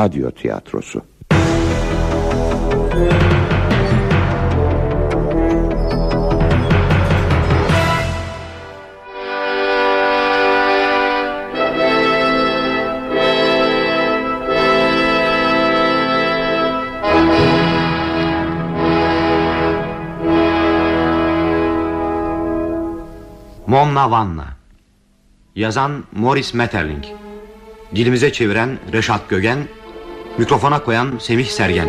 Radyo Tiyatrosu. Monna Vanna. Yazan Morris Metterling Dilimize çeviren Reşat Gögen Mikrofona koyan Semih Sergen.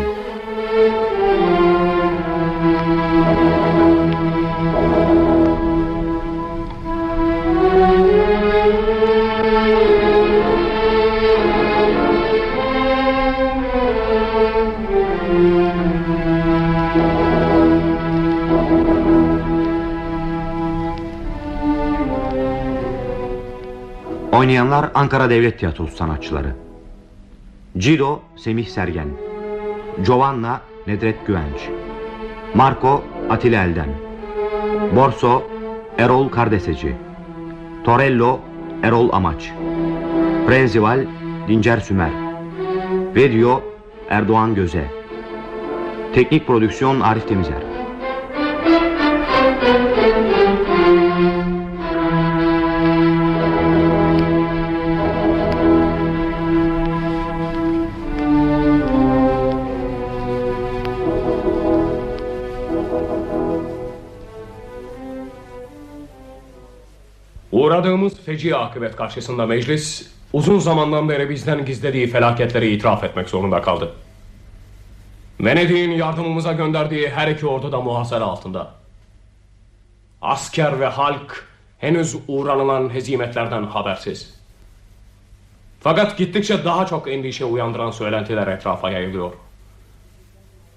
Oynayanlar Ankara Devlet Tiyatrosu sanatçıları. Cilo Semih Sergen Giovanna Nedret Güvenç Marco Atilla Elden Borso Erol Kardeseci Torello Erol Amaç Prenzival Dincer Sümer Video Erdoğan Göze Teknik Prodüksiyon Arif Temizer Uğradığımız feci akıbet karşısında meclis uzun zamandan beri bizden gizlediği felaketleri itiraf etmek zorunda kaldı. Venedik'in yardımımıza gönderdiği her iki ordu da muhasara altında. Asker ve halk henüz uğranılan hezimetlerden habersiz. Fakat gittikçe daha çok endişe uyandıran söylentiler etrafa yayılıyor.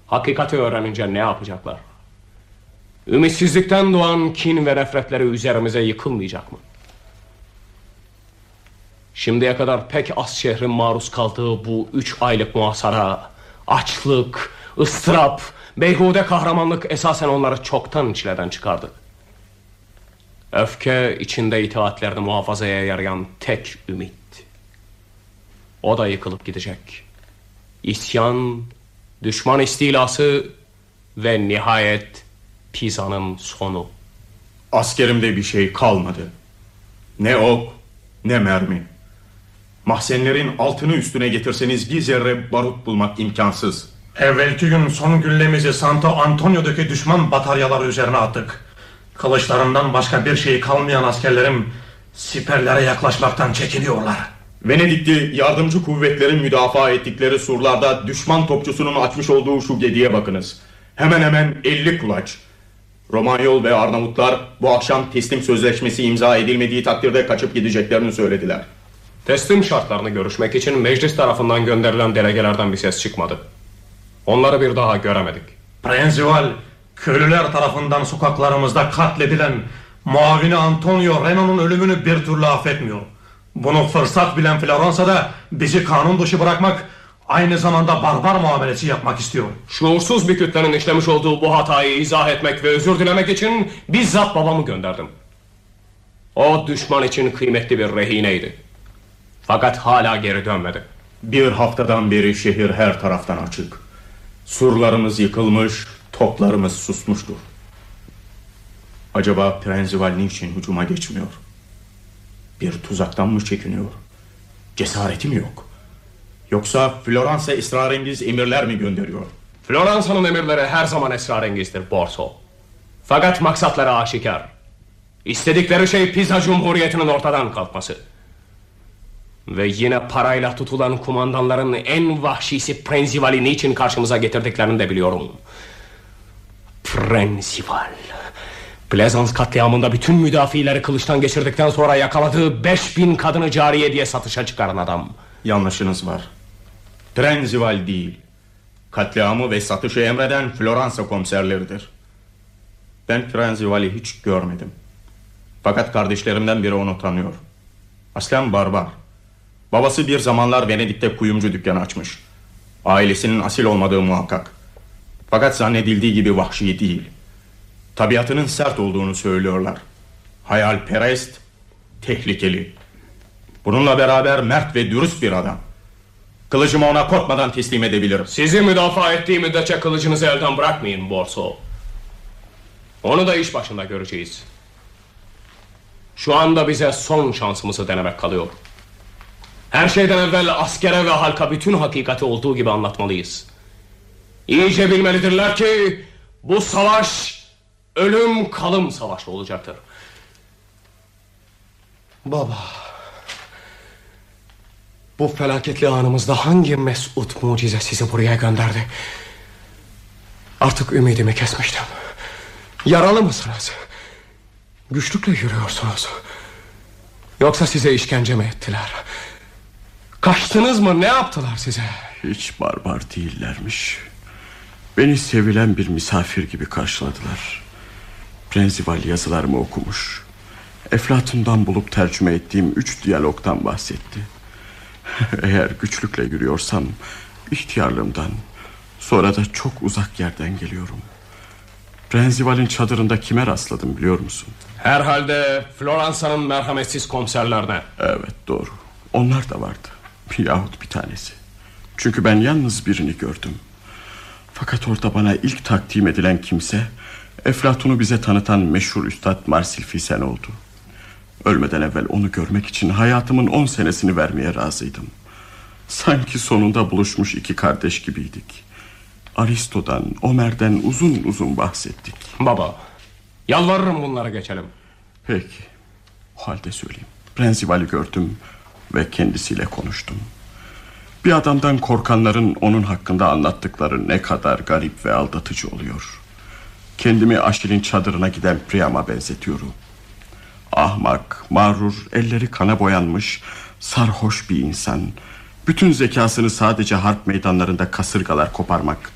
Hakikati öğrenince ne yapacaklar? Ümitsizlikten doğan kin ve nefretleri üzerimize yıkılmayacak mı? Şimdiye kadar pek az şehrin maruz kaldığı bu üç aylık muhasara, açlık, ıstırap, beyhude kahramanlık esasen onları çoktan çileden çıkardı. Öfke içinde itaatlerini muhafazaya yarayan tek ümit. O da yıkılıp gidecek. İsyan, düşman istilası ve nihayet Pisa'nın sonu. Askerimde bir şey kalmadı. Ne ok ne mermi. Mahzenlerin altını üstüne getirseniz bir zerre barut bulmak imkansız. Evvelki gün son güllemizi Santo Antonio'daki düşman bataryaları üzerine attık. Kılıçlarından başka bir şey kalmayan askerlerim siperlere yaklaşmaktan çekiniyorlar. Venedikli yardımcı kuvvetlerin müdafaa ettikleri surlarda düşman topçusunun açmış olduğu şu gediye bakınız. Hemen hemen 50 kulaç. Romanyol ve Arnavutlar bu akşam teslim sözleşmesi imza edilmediği takdirde kaçıp gideceklerini söylediler. Teslim şartlarını görüşmek için meclis tarafından gönderilen delegelerden bir ses çıkmadı. Onları bir daha göremedik. Prenzival, köylüler tarafından sokaklarımızda katledilen muavini Antonio Reno'nun ölümünü bir türlü affetmiyor. Bunu fırsat bilen Floransa'da bizi kanun dışı bırakmak, aynı zamanda barbar muamelesi yapmak istiyor. Şuursuz bir kütlenin işlemiş olduğu bu hatayı izah etmek ve özür dilemek için bizzat babamı gönderdim. O düşman için kıymetli bir rehineydi. Fakat hala geri dönmedi. Bir haftadan beri şehir her taraftan açık. Surlarımız yıkılmış, toplarımız susmuştur. Acaba Prenzival niçin hücuma geçmiyor? Bir tuzaktan mı çekiniyor? Cesareti mi yok? Yoksa Floransa esrarengiz emirler mi gönderiyor? Floransa'nın emirleri her zaman esrarengizdir Borso. Fakat maksatları aşikar. İstedikleri şey Pisa Cumhuriyeti'nin ortadan kalkması. Ve yine parayla tutulan kumandanların en vahşisi Prenzival'i niçin karşımıza getirdiklerini de biliyorum. Prenzival. Plezans katliamında bütün müdafileri kılıçtan geçirdikten sonra yakaladığı 5000 kadını cariye diye satışa çıkaran adam. Yanlışınız var. Prenzival değil. Katliamı ve satışı emreden Floransa komiserleridir. Ben Prenzival'i hiç görmedim. Fakat kardeşlerimden biri onu tanıyor. Aslen barbar. Babası bir zamanlar Venedik'te kuyumcu dükkanı açmış. Ailesinin asil olmadığı muhakkak. Fakat zannedildiği gibi vahşi değil. Tabiatının sert olduğunu söylüyorlar. Hayalperest, tehlikeli. Bununla beraber mert ve dürüst bir adam. Kılıcımı ona korkmadan teslim edebilirim. Sizi müdafaa ettiği müddetçe kılıcınızı elden bırakmayın Borso. Onu da iş başında göreceğiz. Şu anda bize son şansımızı denemek kalıyor. Her şeyden evvel askere ve halka bütün hakikati olduğu gibi anlatmalıyız. İyice bilmelidirler ki bu savaş ölüm kalım savaşı olacaktır. Baba. Bu felaketli anımızda hangi mesut mucize sizi buraya gönderdi? Artık ümidimi kesmiştim. Yaralı mısınız? Güçlükle yürüyorsunuz. Yoksa size işkence mi ettiler? Kaçtınız mı? Ne yaptılar size? Hiç barbar değillermiş. Beni sevilen bir misafir gibi karşıladılar. Prenzival yazılarımı okumuş. Eflatun'dan bulup tercüme ettiğim üç diyalogdan bahsetti. Eğer güçlükle yürüyorsam ihtiyarlığımdan sonra da çok uzak yerden geliyorum. Prenzival'in çadırında kime rastladım biliyor musun? Herhalde Floransa'nın merhametsiz komiserlerine. Evet doğru. Onlar da vardı. Yahut bir tanesi. Çünkü ben yalnız birini gördüm. Fakat orada bana ilk takdim edilen kimse Eflatun'u bize tanıtan meşhur üstad Marsil Fisen oldu. Ölmeden evvel onu görmek için hayatımın on senesini vermeye razıydım. Sanki sonunda buluşmuş iki kardeş gibiydik. Aristo'dan, Ömer'den uzun uzun bahsettik. Baba, yalvarırım bunlara geçelim. Peki, o halde söyleyeyim. Prensival'i gördüm ve kendisiyle konuştum. Bir adamdan korkanların onun hakkında anlattıkları ne kadar garip ve aldatıcı oluyor. Kendimi Aşil'in çadırına giden Priam'a benzetiyorum. Ahmak, mağrur, elleri kana boyanmış, sarhoş bir insan. Bütün zekasını sadece harp meydanlarında kasırgalar koparmak,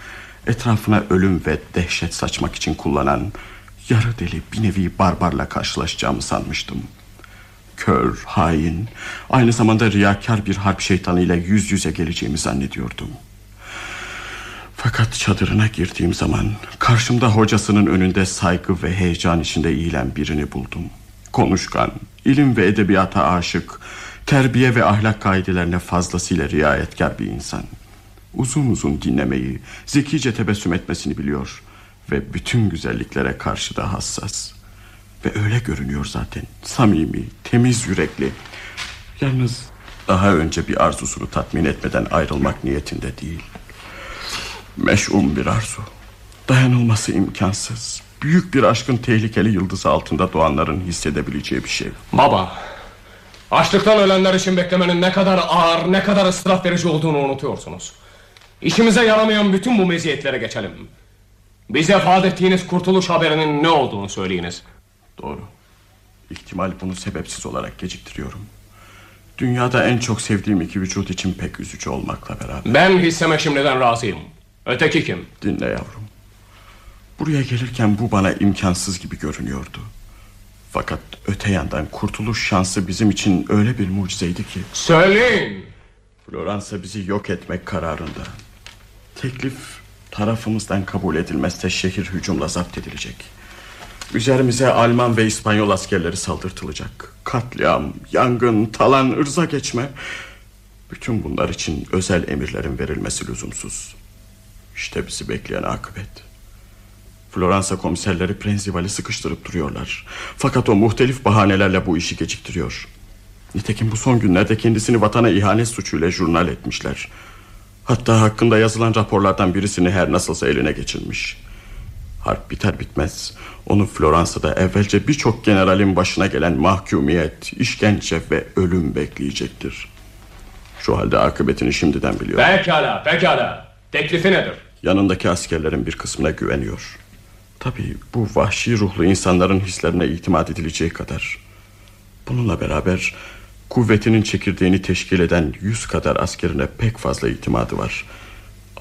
etrafına ölüm ve dehşet saçmak için kullanan yarı deli bir nevi barbarla karşılaşacağımı sanmıştım. Kör, hain, aynı zamanda riyakar bir harp şeytanıyla yüz yüze geleceğimi zannediyordum. Fakat çadırına girdiğim zaman karşımda hocasının önünde saygı ve heyecan içinde eğilen birini buldum. Konuşkan, ilim ve edebiyata aşık, terbiye ve ahlak kaidelerine fazlasıyla riayetkar bir insan. Uzun uzun dinlemeyi, zekice tebessüm etmesini biliyor ve bütün güzelliklere karşı da hassas. Ve öyle görünüyor zaten. Samimi, temiz yürekli. Yalnız daha önce bir arzusunu tatmin etmeden ayrılmak niyetinde değil. Meş'um bir arzu. Dayanılması imkansız. Büyük bir aşkın tehlikeli yıldızı altında doğanların hissedebileceği bir şey. Baba, açlıktan ölenler için beklemenin ne kadar ağır, ne kadar ıstırap verici olduğunu unutuyorsunuz. İşimize yaramayan bütün bu meziyetlere geçelim. Bize vaat ettiğiniz kurtuluş haberinin ne olduğunu söyleyiniz. Doğru. İhtimal bunu sebepsiz olarak geciktiriyorum. Dünyada en çok sevdiğim iki vücut için pek üzücü olmakla beraber. Ben hisseme şimdiden razıyım. Öteki kim? Dinle yavrum. Buraya gelirken bu bana imkansız gibi görünüyordu. Fakat öte yandan kurtuluş şansı bizim için öyle bir mucizeydi ki... Söyleyin! Floransa bizi yok etmek kararında. Teklif tarafımızdan kabul edilmezse şehir hücumla zapt edilecek. Üzerimize Alman ve İspanyol askerleri saldırtılacak. Katliam, yangın, talan, ırza geçme. Bütün bunlar için özel emirlerin verilmesi lüzumsuz. İşte bizi bekleyen akıbet. Floransa komiserleri Prenzival'i sıkıştırıp duruyorlar. Fakat o muhtelif bahanelerle bu işi geciktiriyor. Nitekim bu son günlerde kendisini vatana ihanet suçuyla jurnal etmişler. Hatta hakkında yazılan raporlardan birisini her nasılsa eline geçirmiş. Harp biter bitmez onu Floransa'da evvelce birçok generalin başına gelen mahkumiyet, işkence ve ölüm bekleyecektir. Şu halde akıbetini şimdiden biliyor. Pekala, pekala. Teklifi nedir? Yanındaki askerlerin bir kısmına güveniyor. Tabii bu vahşi ruhlu insanların hislerine itimat edileceği kadar. Bununla beraber kuvvetinin çekirdeğini teşkil eden yüz kadar askerine pek fazla itimadı var.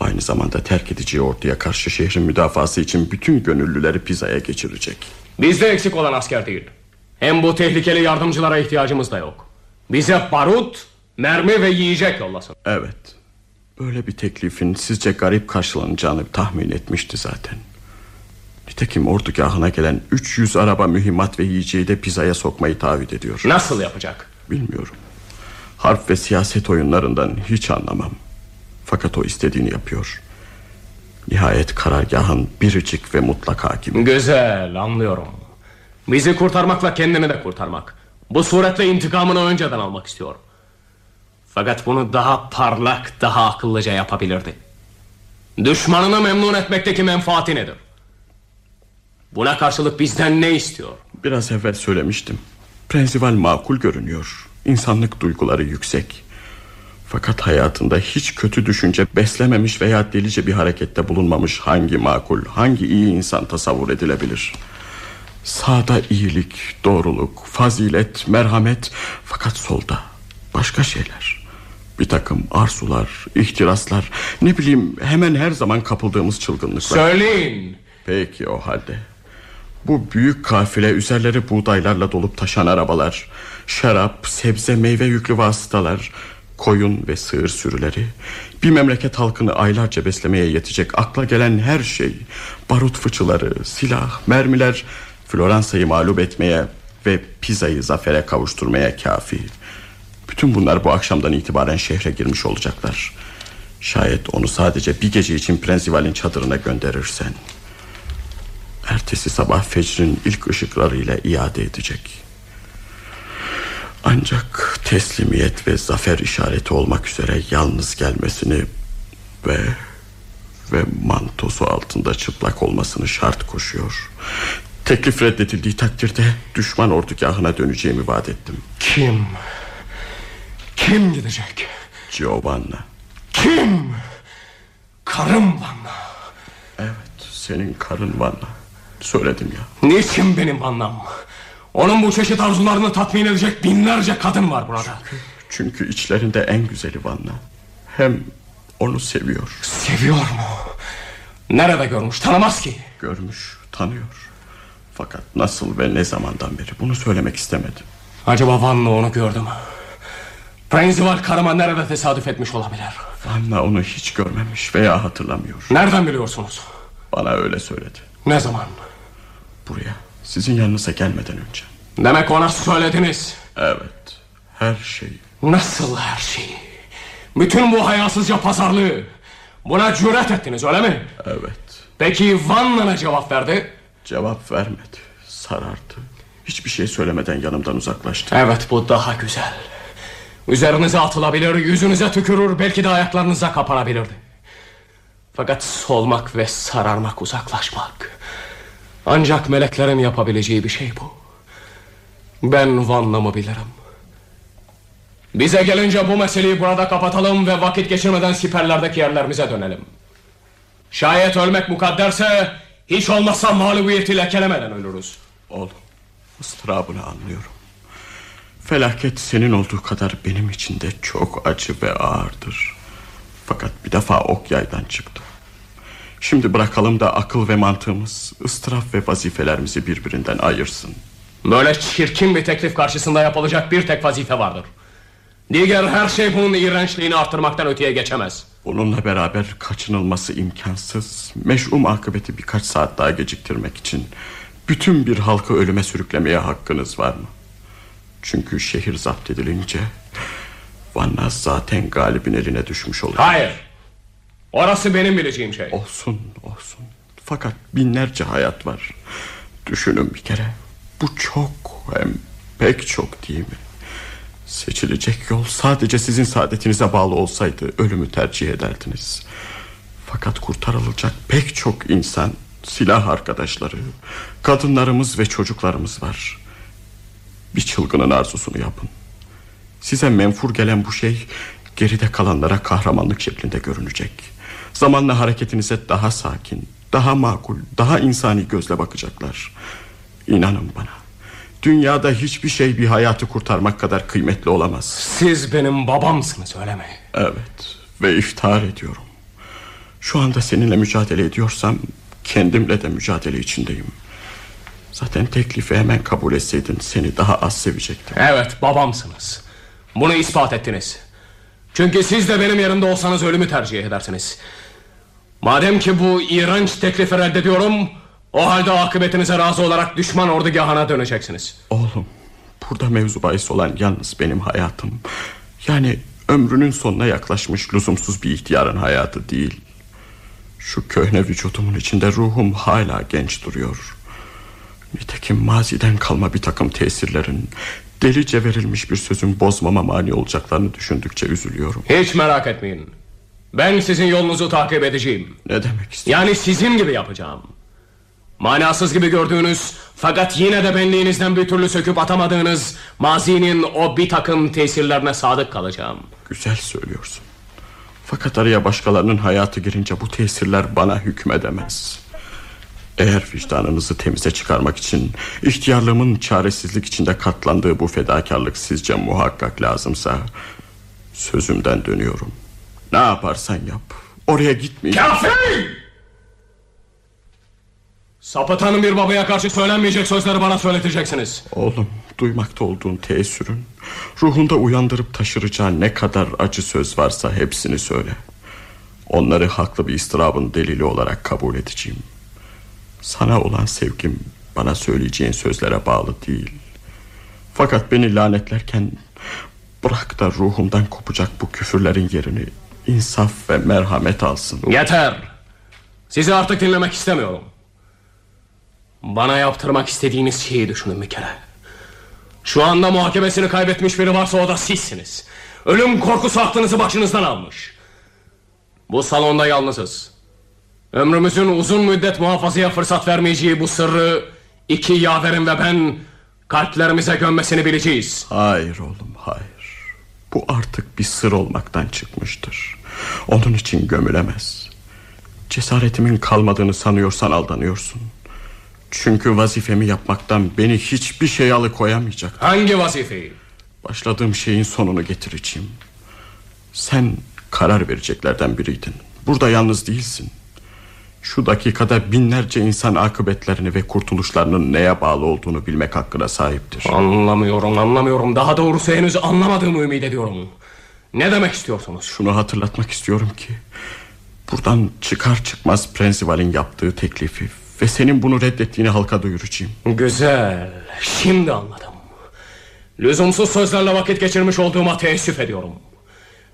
Aynı zamanda terk edeceği orduya karşı şehrin müdafası için bütün gönüllüleri Pisa'ya geçirecek. Bizde eksik olan asker değil. Hem bu tehlikeli yardımcılara ihtiyacımız da yok. Bize barut, mermi ve yiyecek yollasın. Evet. Böyle bir teklifin sizce garip karşılanacağını tahmin etmişti zaten. Nitekim ordugahına gelen 300 araba mühimmat ve yiyeceği de Pisa'ya sokmayı taahhüt ediyor. Nasıl yapacak? Bilmiyorum. Harp ve siyaset oyunlarından hiç anlamam. Fakat o istediğini yapıyor. Nihayet karargahın biricik ve mutlak hakimi. Güzel anlıyorum. Bizi kurtarmakla kendini de kurtarmak. Bu suretle intikamını önceden almak istiyor. Fakat bunu daha parlak, daha akıllıca yapabilirdi. Düşmanını memnun etmekteki menfaati nedir? Buna karşılık bizden ne istiyor? Biraz evvel söylemiştim. Prensival makul görünüyor. İnsanlık duyguları yüksek. Fakat hayatında hiç kötü düşünce beslememiş veya delice bir harekette bulunmamış hangi makul, hangi iyi insan tasavvur edilebilir? Sağda iyilik, doğruluk, fazilet, merhamet fakat solda başka şeyler. Bir takım arzular, ihtiraslar, ne bileyim hemen her zaman kapıldığımız çılgınlıklar. Söyleyin. Peki o halde. Bu büyük kafile üzerleri buğdaylarla dolup taşan arabalar, şarap, sebze, meyve yüklü vasıtalar, koyun ve sığır sürüleri, bir memleket halkını aylarca beslemeye yetecek akla gelen her şey, barut fıçıları, silah, mermiler, Floransa'yı mağlup etmeye ve Pisa'yı zafere kavuşturmaya kafi. Bütün bunlar bu akşamdan itibaren şehre girmiş olacaklar. Şayet onu sadece bir gece için Prensival'in çadırına gönderirsen... Ertesi sabah fecrin ilk ışıklarıyla iade edecek. Ancak teslimiyet ve zafer işareti olmak üzere yalnız gelmesini ve ve mantosu altında çıplak olmasını şart koşuyor. Teklif reddedildiği takdirde düşman ordugahına döneceğimi vaat ettim. Kim? Kim gidecek? Giovanna. Kim? Karım Vanna. Evet, senin karın Vanna. Söyledim ya. Niçin benim Vanna'm? Onun bu çeşit arzularını tatmin edecek binlerce kadın var burada. Çünkü içlerinde en güzeli Vanna. Hem onu seviyor. Seviyor mu? Nerede görmüş tanımaz ki. Görmüş, tanıyor. Fakat nasıl ve ne zamandan beri bunu söylemek istemedim. Acaba Vanna onu gördü mü? Prensival karıma nerede tesadüf etmiş olabilir? Vanna onu hiç görmemiş veya hatırlamıyor. Nereden biliyorsunuz? Bana öyle söyledi. Ne zaman? Buraya, sizin yanınıza gelmeden önce. Demek ona söylediniz. Evet, her şey. Nasıl her şeyi? Bütün bu hayasızca pazarlığı. Buna cüret ettiniz öyle mi? Evet, Peki Vanna ne cevap verdi? cevap vermedi, sarardı. Hiçbir şey söylemeden yanımdan uzaklaştı. Evet bu daha güzel. Üzerinize atılabilir, yüzünüze tükürür, belki de ayaklarınıza kapanabilirdi. Fakat solmak ve sararmak, uzaklaşmak. Ancak meleklerin yapabileceği bir şey bu. Ben Vanna'mı bilirim. Bize gelince bu meseleyi burada kapatalım ve vakit geçirmeden siperlerdeki yerlerimize dönelim. Şayet ölmek mukadderse hiç olmazsa mağlubiyeti lekelemeden ölürüz. Oğlum, ıstırabını anlıyorum. Felaket senin olduğu kadar benim için de çok acı ve ağırdır. Fakat bir defa ok yaydan çıktı. Şimdi bırakalım da akıl ve mantığımız ıstıraf ve vazifelerimizi birbirinden ayırsın. Böyle çirkin bir teklif karşısında yapılacak bir tek vazife vardır. Diğer her şey bunun iğrençliğini arttırmaktan öteye geçemez. Bununla beraber kaçınılması imkansız, meş'um akıbeti birkaç saat daha geciktirmek için bütün bir halkı ölüme sürüklemeye hakkınız var mı? Çünkü şehir zapt edilince Vanna zaten galibin eline düşmüş olur. Hayır. Orası benim bileceğim şey. Olsun, olsun. Fakat binlerce hayat var. Düşünün bir kere. Bu çok hem pek çok değil mi? Seçilecek yol sadece sizin saadetinize bağlı olsaydı ölümü tercih ederdiniz. Fakat kurtarılacak pek çok insan, silah arkadaşları, kadınlarımız ve çocuklarımız var. Bir çılgının arzusunu yapın. Size menfur gelen bu şey geride kalanlara kahramanlık şeklinde görünecek. Zamanla hareketinize daha sakin, daha makul, daha insani gözle bakacaklar. İnanın bana. Dünyada hiçbir şey bir hayatı kurtarmak kadar kıymetli olamaz. Siz benim babamsınız öyle mi? Evet ve iftihar ediyorum. Şu anda seninle mücadele ediyorsam kendimle de mücadele içindeyim. Zaten teklifi hemen kabul etseydin seni daha az sevecektim. Evet babamsınız. Bunu ispat ettiniz. Çünkü siz de benim yerimde olsanız ölümü tercih edersiniz. Madem ki bu iğrenç teklifi reddediyorum... ...o halde akıbetinize razı olarak düşman ordugahına döneceksiniz. Oğlum burada mevzu bahis olan yalnız benim hayatım. Yani ömrünün sonuna yaklaşmış lüzumsuz bir ihtiyarın hayatı değil. Şu köhne vücudumun içinde ruhum hala genç duruyor. Nitekim maziden kalma bir takım tesirlerin delice verilmiş bir sözün bozmama mani olacaklarını düşündükçe üzülüyorum. Hiç merak etmeyin. Ben sizin yolunuzu takip edeceğim. Ne demek istiyorsun? Yani sizin gibi yapacağım. Manasız gibi gördüğünüz fakat yine de benliğinizden bir türlü söküp atamadığınız mazinin o bir takım tesirlerine sadık kalacağım. Güzel söylüyorsun. Fakat araya başkalarının hayatı girince bu tesirler bana hükmedemez. Eğer vicdanınızı temize çıkarmak için ihtiyarlığımın çaresizlik içinde katlandığı bu fedakarlık sizce muhakkak lazımsa sözümden dönüyorum. Ne yaparsan yap. Oraya gitmeyeceğim. Kafir! Sapıtanın bir babaya karşı söylenmeyecek sözleri bana söyleteceksiniz. Oğlum duymakta olduğun teessürün ruhunda uyandırıp taşıracağı ne kadar acı söz varsa hepsini söyle. Onları haklı bir istirabın delili olarak kabul edeceğim. Sana olan sevgim bana söyleyeceğin sözlere bağlı değil. Fakat beni lanetlerken bırak da ruhumdan kopacak bu küfürlerin yerini insaf ve merhamet alsın. Yeter. Sizi artık dinlemek istemiyorum. Bana yaptırmak istediğiniz şeyi düşünün bir kere. Şu anda muhakemesini kaybetmiş biri varsa o da sizsiniz. Ölüm korkusu aklınızı başınızdan almış. Bu salonda yalnızız. Ömrümüzün uzun müddet muhafazaya fırsat vermeyeceği bu sırrı iki yaverim ve ben kalplerimize gömmesini bileceğiz. Hayır oğlum hayır. Bu artık bir sır olmaktan çıkmıştır. Onun için gömülemez. Cesaretimin kalmadığını sanıyorsan aldanıyorsun. Çünkü vazifemi yapmaktan beni hiçbir şey alıkoyamayacak. Hangi vazifeyi? Başladığım şeyin sonunu getireceğim. Sen karar vereceklerden biriydin. Burada yalnız değilsin. Şu dakikada binlerce insan akıbetlerini ve kurtuluşlarının neye bağlı olduğunu bilmek hakkına sahiptir. Anlamıyorum anlamıyorum. Daha doğrusu henüz anlamadığımı ümit ediyorum. Ne demek istiyorsunuz? Şunu hatırlatmak istiyorum ki Buradan çıkar çıkmaz Prensival'in yaptığı teklifi Ve senin bunu reddettiğini halka duyuracağım Güzel. Şimdi anladım. Lüzumsuz sözlerle vakit geçirmiş olduğuma teessüf ediyorum.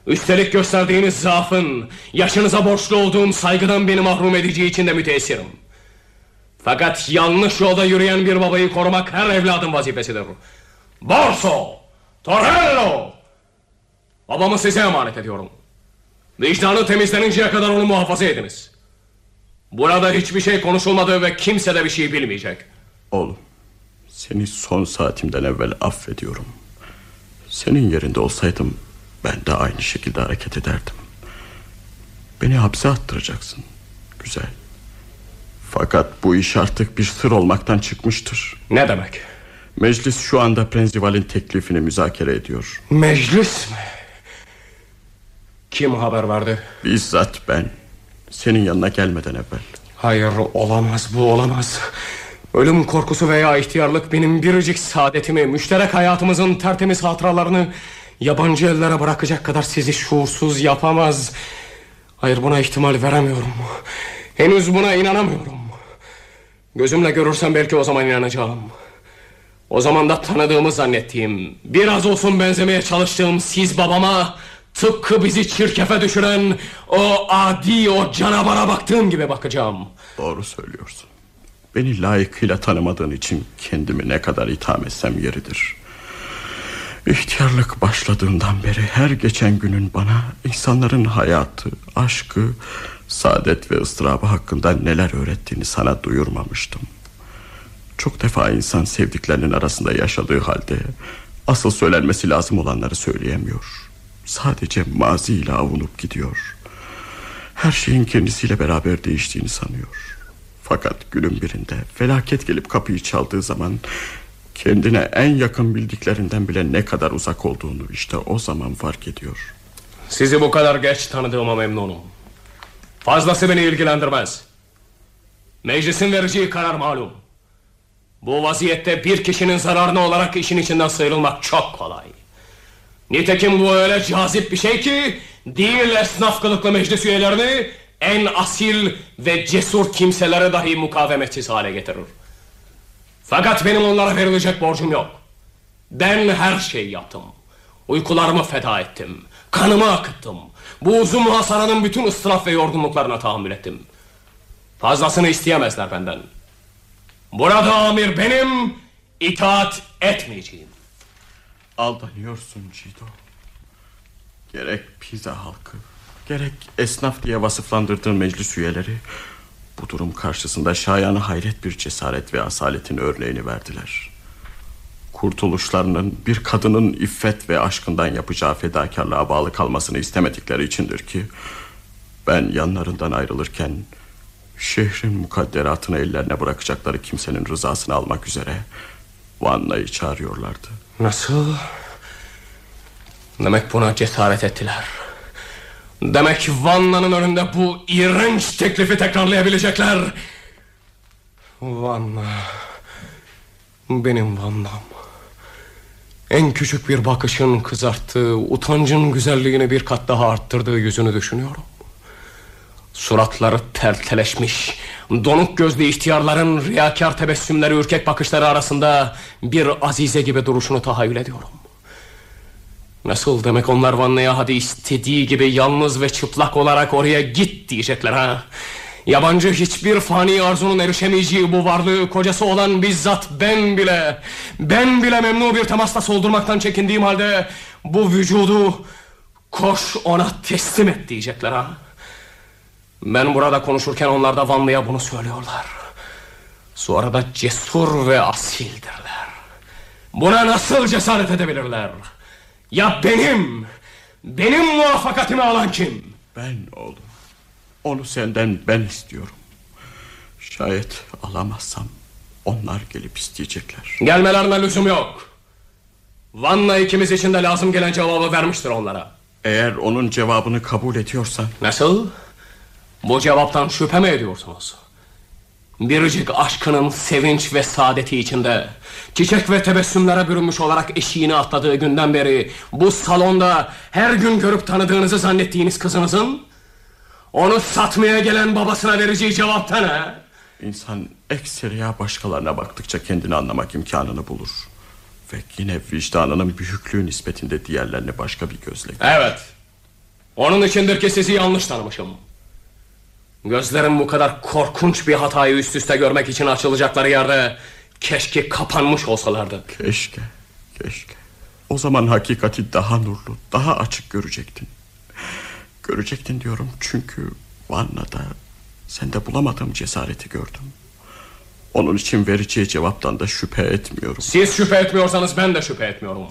Üstelik gösterdiğiniz zaafın, yaşınıza borçlu olduğum saygıdan beni mahrum edeceği için de müteessirim. Fakat yanlış yolda yürüyen bir babayı korumak her evladın vazifesidir. Borso! Torello! Babamı size emanet ediyorum. Vicdanı temizleninceye kadar onu muhafaza ediniz. Burada hiçbir şey konuşulmadı ve kimse de bir şey bilmeyecek. Oğlum Seni son saatimden evvel affediyorum Senin yerinde olsaydım Ben de aynı şekilde hareket ederdim Beni hapse attıracaksın Güzel Fakat bu iş artık bir sır olmaktan çıkmıştır Ne demek? Meclis şu anda Prenzival'in teklifini müzakere ediyor Meclis mi? Kim haber verdi? Bizzat ben Senin yanına gelmeden evvel Hayır olamaz bu olamaz. Ölüm korkusu veya ihtiyarlık benim biricik saadetimi, müşterek hayatımızın tertemiz hatıralarını yabancı ellere bırakacak kadar sizi şuursuz yapamaz. Hayır buna ihtimal veremiyorum. Henüz buna inanamıyorum. Gözümle görürsem belki o zaman inanacağım. O zaman da tanıdığımı zannettiğim, biraz olsun benzemeye çalıştığım siz babama tıpkı bizi çirkefe düşüren o adi o canavara baktığım gibi bakacağım. Doğru söylüyorsun. Beni layıkıyla tanımadığın için Kendimi ne kadar itham etsem yeridir. İhtiyarlık başladığından beri Her geçen günün bana insanların hayatı, aşkı Saadet ve ıstırabı hakkında neler öğrettiğini sana duyurmamıştım. Çok defa insan sevdiklerinin arasında yaşadığı halde Asıl söylenmesi lazım olanları söyleyemiyor Sadece maziyle avunup gidiyor Her şeyin kendisiyle beraber değiştiğini sanıyor Fakat günün birinde felaket gelip kapıyı çaldığı zaman Kendine en yakın bildiklerinden bile ne kadar uzak olduğunu işte o zaman fark ediyor Sizi bu kadar geç tanıdığıma memnunum. Fazlası beni ilgilendirmez. Meclisin vereceği karar malum. Bu vaziyette bir kişinin zararına olarak işin içinden sıyrılmak çok kolay. Nitekim bu öyle cazip bir şey ki değil esnaf kılıklı meclis üyelerini en asil ve cesur kimselere dahi mukavemetsiz hale getirir. Fakat benim onlara verilecek borcum yok. Ben her şeyi yaptım. Uykularımı feda ettim. Kanımı akıttım. Bu uzun muhasaranın bütün ıstıraf ve yorgunluklarına tahammül ettim. Fazlasını isteyemezler benden. Burada amir benim, itaat etmeyeceğim. Aldanıyorsun Cido. Gerek Pisa halkı, gerek esnaf diye vasıflandırdığın meclis üyeleri... ...bu durum karşısında şayana hayret bir cesaret ve asaletin örneğini verdiler. Kurtuluşlarının bir kadının iffet ve aşkından yapacağı fedakarlığa bağlı kalmasını istemedikleri içindir ki... ...ben yanlarından ayrılırken... ...şehrin mukadderatını ellerine bırakacakları kimsenin rızasını almak üzere... ...Vanna'yı çağırıyorlardı. Nasıl? Demek buna cesaret ettiler. Demek Vanna'nın önünde bu iğrenç teklifi tekrarlayabilecekler. Vanna. Benim Vanna'm. En küçük bir bakışın kızarttığı, utancın güzelliğini bir kat daha arttırdığı yüzünü düşünüyorum. Suratları pelteleşmiş, donuk gözlü ihtiyarların riyakar tebessümleri, ürkek bakışları arasında bir azize gibi duruşunu tahayyül ediyorum. Nasıl demek onlar Vanna'ya hadi istediği gibi yalnız ve çıplak olarak oraya git diyecekler ha? Yabancı hiçbir fani arzunun erişemeyeceği bu varlığı kocası olan bizzat ben bile Ben bile memnu bir temasla soldurmaktan çekindiğim halde Bu vücudu koş ona teslim et diyecekler ha Ben burada konuşurken onlar da Vanlı'ya bunu söylüyorlar Sonra da cesur ve asildirler Buna nasıl cesaret edebilirler Ya benim Benim muvaffakatimi alan kim Ben oğlum. Onu senden ben istiyorum. Şayet alamazsam onlar gelip isteyecekler. Gelmelerine lüzum yok. Vanna ikimiz için de lazım gelen cevabı vermiştir onlara. Eğer onun cevabını kabul ediyorsan Nasıl? Bu cevaptan şüphe mi ediyorsunuz? Biricik aşkının sevinç ve saadeti içinde Çiçek ve tebessümlere bürünmüş olarak eşiğini atladığı günden beri Bu salonda her gün görüp tanıdığınızı zannettiğiniz kızınızın Onu satmaya gelen babasına vereceği cevapta ne? insan ekseriya başkalarına baktıkça kendini anlamak imkanını bulur. Ve yine vicdanının büyüklüğü nispetinde diğerlerini başka bir gözle Evet. Onun içindir ki sizi yanlış tanımışım. Gözlerim bu kadar korkunç bir hatayı üst üste görmek için açılacakları yerde keşke kapanmış olsalardı. Keşke, keşke. O zaman hakikati daha nurlu, daha açık görecektin. Görecektin diyorum çünkü Vanna'da sende bulamadığım cesareti gördüm. Onun için vereceği cevaptan da şüphe etmiyorum. Siz şüphe etmiyorsanız ben de şüphe etmiyorum.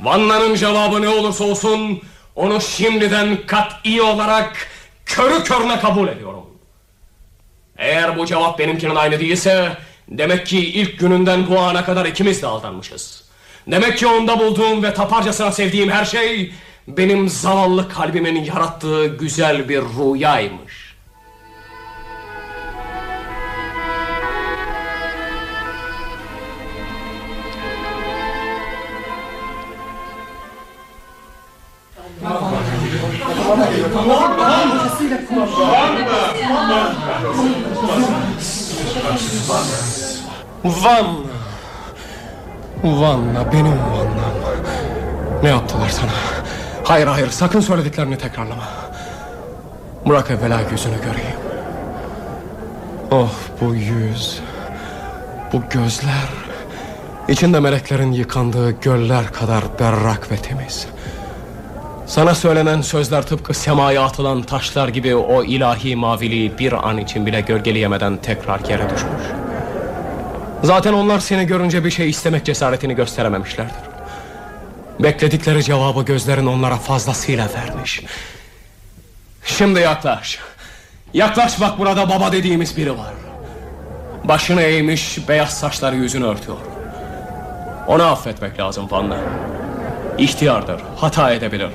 Vanna'nın cevabı ne olursa olsun onu şimdiden kat'i olarak körü körüne kabul ediyorum. Eğer bu cevap benimkinin aynı değilse demek ki ilk gününden bu ana kadar ikimiz de aldanmışız. Demek ki onda bulduğum ve taparcasına sevdiğim her şey benim zavallı kalbimin yarattığı güzel bir rüyaymış. Vanna. Vanna benim Vanna'm. Ne yaptılar sana? Hayır hayır sakın söylediklerini tekrarlama. Bırak evvela yüzünü göreyim. Oh bu yüz. Bu gözler. İçinde meleklerin yıkandığı göller kadar berrak ve temiz. Sana söylenen sözler tıpkı semaya atılan taşlar gibi o ilahi maviliği bir an için bile gölgeleyemeden tekrar yere düşmüş. Zaten onlar seni görünce bir şey istemek cesaretini gösterememişlerdir. Bekledikleri cevabı gözlerin onlara fazlasıyla vermiş. Şimdi yaklaş. Yaklaş bak burada baba dediğimiz biri var. Başını eğmiş beyaz saçları yüzünü örtüyor. Onu affetmek lazım Vanna. İhtiyardır, hata edebilir.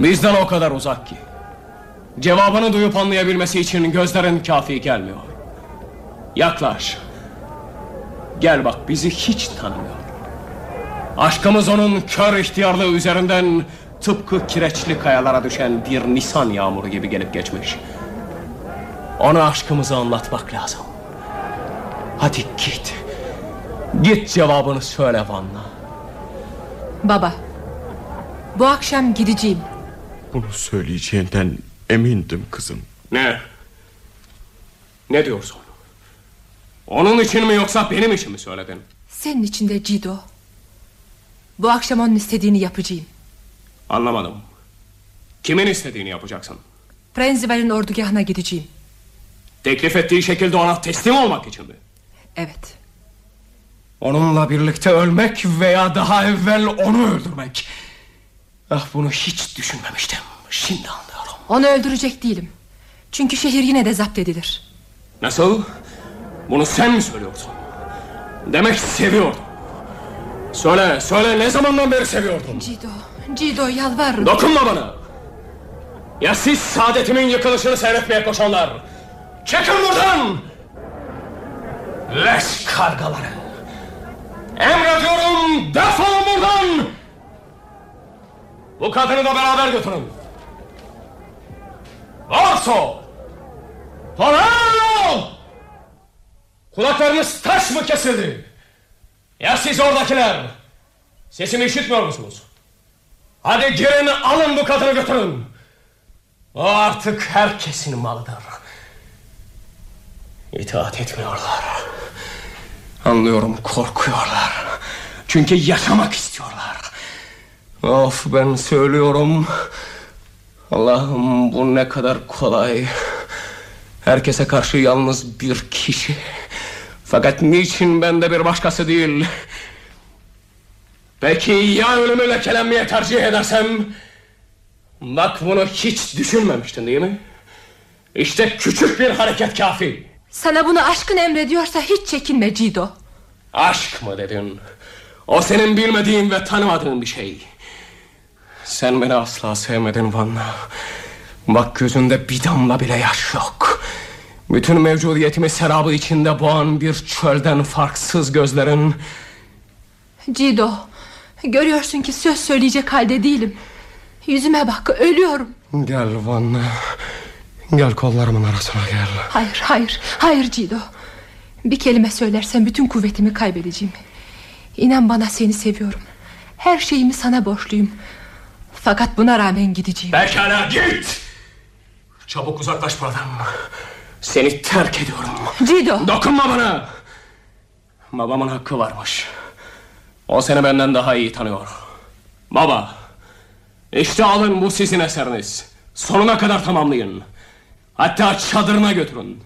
Bizden o kadar uzak ki. Cevabını duyup anlayabilmesi için gözlerin kafi gelmiyor. Yaklaş. Gel bak bizi hiç tanımıyor. Aşkımız onun kör ihtiyarlığı üzerinden tıpkı kireçli kayalara düşen bir nisan yağmuru gibi gelip geçmiş. Ona aşkımızı anlatmak lazım. Hadi git. Git cevabını söyle Vanna. Baba Bu akşam gideceğim Bunu söyleyeceğinden emindim kızım. Ne? Ne diyorsun? Onun için mi yoksa benim için mi söyledin? Senin için de Cido Bu akşam onun istediğini yapacağım Anlamadım. Kimin istediğini yapacaksın? Prenzival'in ordugahına gideceğim Teklif ettiği şekilde ona teslim olmak için mi? Evet Onunla birlikte ölmek veya daha evvel onu öldürmek. Ah bunu hiç düşünmemiştim. Şimdi anlıyorum. Onu öldürecek değilim Çünkü şehir yine de zapt edilir Nasıl? Bunu sen mi söylüyorsun? Demek seviyordun. Söyle, söyle ne zamandan beri seviyordun? Cido, Cido yalvarırım Dokunma bana. Ya siz saadetimin yıkılışını seyretmeye koşanlar. Çekin buradan. Leş kargaları. Emrediyorum defolun buradan. Bu kadını da beraber götürün. Orso. Torello. Kulaklarınız taş mı kesildi? Ya siz oradakiler? Sesimi işitmiyor musunuz? Hadi girin alın bu kadını götürün. O artık herkesin malıdır. İtaat etmiyorlar. Anlıyorum korkuyorlar. Çünkü yaşamak istiyorlar. Of ben söylüyorum. Allah'ım bu ne kadar kolay. Herkese karşı yalnız bir kişi. Fakat niçin ben de bir başkası değil? Peki ya ölümü lekelenmeye tercih edersem? Bak bunu hiç düşünmemiştin değil mi? İşte küçük bir hareket kafi. Sana bunu aşkın emrediyorsa hiç çekinme Cido Aşk mı dedin? O senin bilmediğin ve tanımadığın bir şey. Sen beni asla sevmedin Vanna. Bak gözünde bir damla bile yaş yok. Bütün mevcudiyetimi serabı içinde boğan bir çölden farksız gözlerin... Cido Görüyorsun ki söz söyleyecek halde değilim Yüzüme bak ölüyorum Gel Vanna. Gel kollarımın arasına gel. Hayır hayır hayır Cido Bir kelime söylersen bütün kuvvetimi kaybedeceğim İnan bana seni seviyorum Her şeyimi sana borçluyum Fakat buna rağmen gideceğim Pekala git. Çabuk uzaklaş buradan. Seni terk ediyorum. Cido Dokunma bana. Babamın hakkı varmış. O seni benden daha iyi tanıyor. Baba. İşte alın bu sizin eseriniz. Sonuna kadar tamamlayın. Hatta çadırına götürün.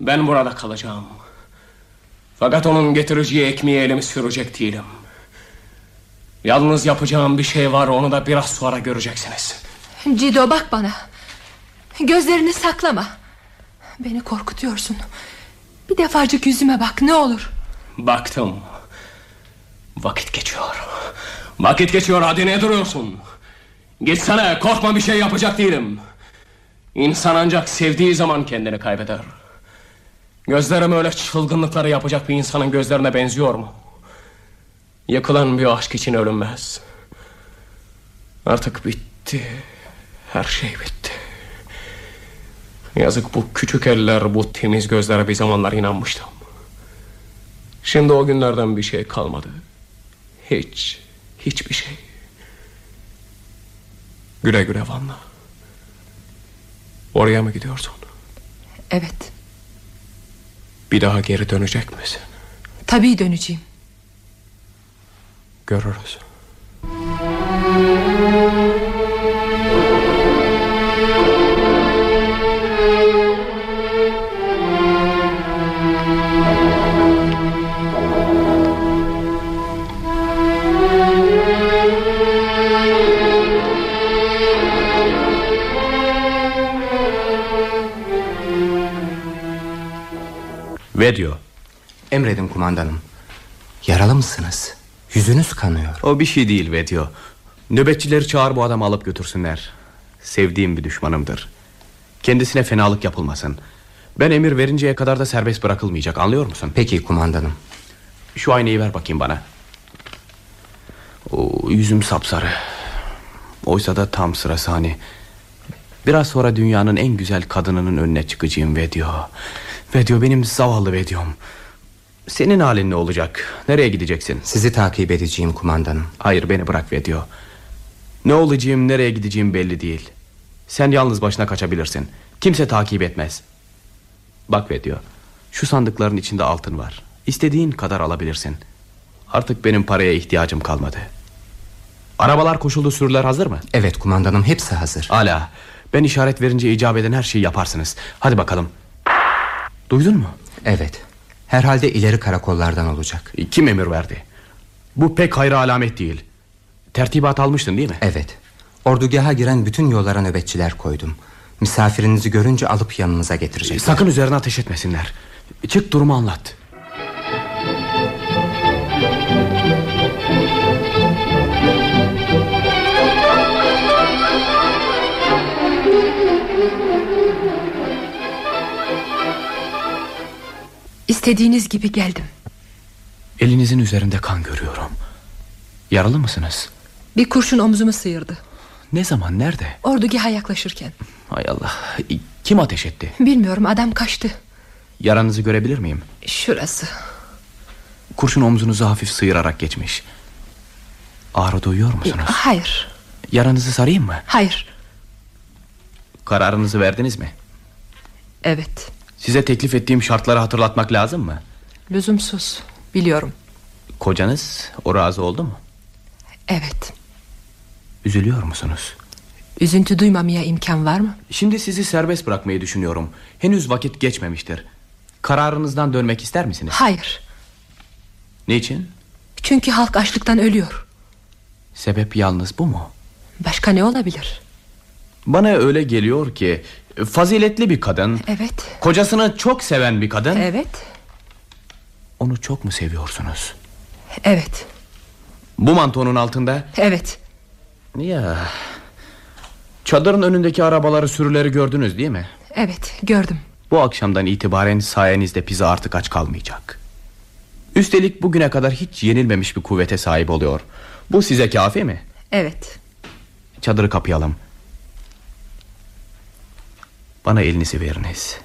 Ben burada kalacağım. Fakat onun getireceği ekmeği elimi sürecek değilim. Yalnız yapacağım bir şey var onu da biraz sonra göreceksiniz. Cido bak bana Gözlerini saklama Beni korkutuyorsun Bir defacık yüzüme bak ne olur Baktım. Vakit geçiyor. Vakit geçiyor hadi ne duruyorsun? Gitsene korkma bir şey yapacak değilim. İnsan ancak sevdiği zaman kendini kaybeder. Gözlerim öyle çılgınlıkları yapacak bir insanın gözlerine benziyor mu? Yıkılan bir aşk için ölünmez. Artık bitti. Her şey bitti. Yazık bu küçük eller, bu temiz gözlere bir zamanlar inanmıştım. Şimdi o günlerden bir şey kalmadı. Hiç, hiçbir şey. Güle güle Vanna. Oraya mı gidiyorsun? Evet Bir daha geri dönecek misin? tabii döneceğim Görürüz. Ve diyor. Emredin kumandanım. Yaralı mısınız? Yüzünüz kanıyor. O bir şey değil ve diyor. Nöbetçileri çağır bu adamı alıp götürsünler. Sevdiğim bir düşmanımdır. Kendisine fenalık yapılmasın. Ben emir verinceye kadar da serbest bırakılmayacak anlıyor musun? Peki kumandanım. Şu aynayı ver bakayım bana. O, yüzüm sapsarı. Oysa da tam sırası hani. Biraz sonra dünyanın en güzel kadınının önüne çıkacağım ve diyor. Ve diyor benim zavallı ve diyorum. Senin halin ne olacak? Nereye gideceksin? Sizi takip edeceğim kumandanım. Hayır beni bırak ve diyor. Ne olacağım nereye gideceğim belli değil. Sen yalnız başına kaçabilirsin. Kimse takip etmez. Bak ve diyor. Şu sandıkların içinde altın var. İstediğin kadar alabilirsin. Artık benim paraya ihtiyacım kalmadı. Arabalar koşuldu sürüler hazır mı? Evet kumandanım hepsi hazır. Hala ben işaret verince icap eden her şeyi yaparsınız. Hadi bakalım. Duydun mu? Evet. Herhalde ileri karakollardan olacak. Kim emir verdi? Bu pek hayra alamet değil. Tertibat almıştın değil mi? Evet. Ordugaha giren bütün yollara nöbetçiler koydum. Misafirinizi görünce alıp yanınıza getirecekler. Sakın üzerine ateş etmesinler. Çık durumu anlat. İstediğiniz gibi geldim. Elinizin üzerinde kan görüyorum. Yaralı mısınız? Bir kurşun omzumu sıyırdı. Ne zaman nerede? Ordugaha yaklaşırken. Hay Allah. Kim ateş etti? Bilmiyorum adam kaçtı. Yaranızı görebilir miyim? Şurası. Kurşun omzunuzu hafif sıyırarak geçmiş. Ağrı duyuyor musunuz? Hayır. Yaranızı sarayım mı? Hayır. Kararınızı verdiniz mi? Evet. Size teklif ettiğim şartları hatırlatmak lazım mı? Lüzumsuz. Biliyorum. Kocanız o razı oldu mu? Evet. Üzülüyor musunuz? Üzüntü duymamaya imkan var mı? Şimdi sizi serbest bırakmayı düşünüyorum. Henüz vakit geçmemiştir. Kararınızdan dönmek ister misiniz? Hayır. Niçin? Çünkü halk açlıktan ölüyor. Sebep yalnız bu mu? Başka ne olabilir? Bana öyle geliyor ki faziletli bir kadın, Evet. kocasını çok seven bir kadın. Evet. Onu çok mu seviyorsunuz? Evet. Bu mantonun altında Evet. ya çadırın önündeki arabaları sürüleri gördünüz değil mi? Evet gördüm. Bu akşamdan itibaren sayenizde pizza artık aç kalmayacak. Üstelik bugüne kadar hiç yenilmemiş bir kuvvete sahip oluyor. Bu size kafi mi? Evet. Çadırı kapayalım. Bana elinizi veriniz.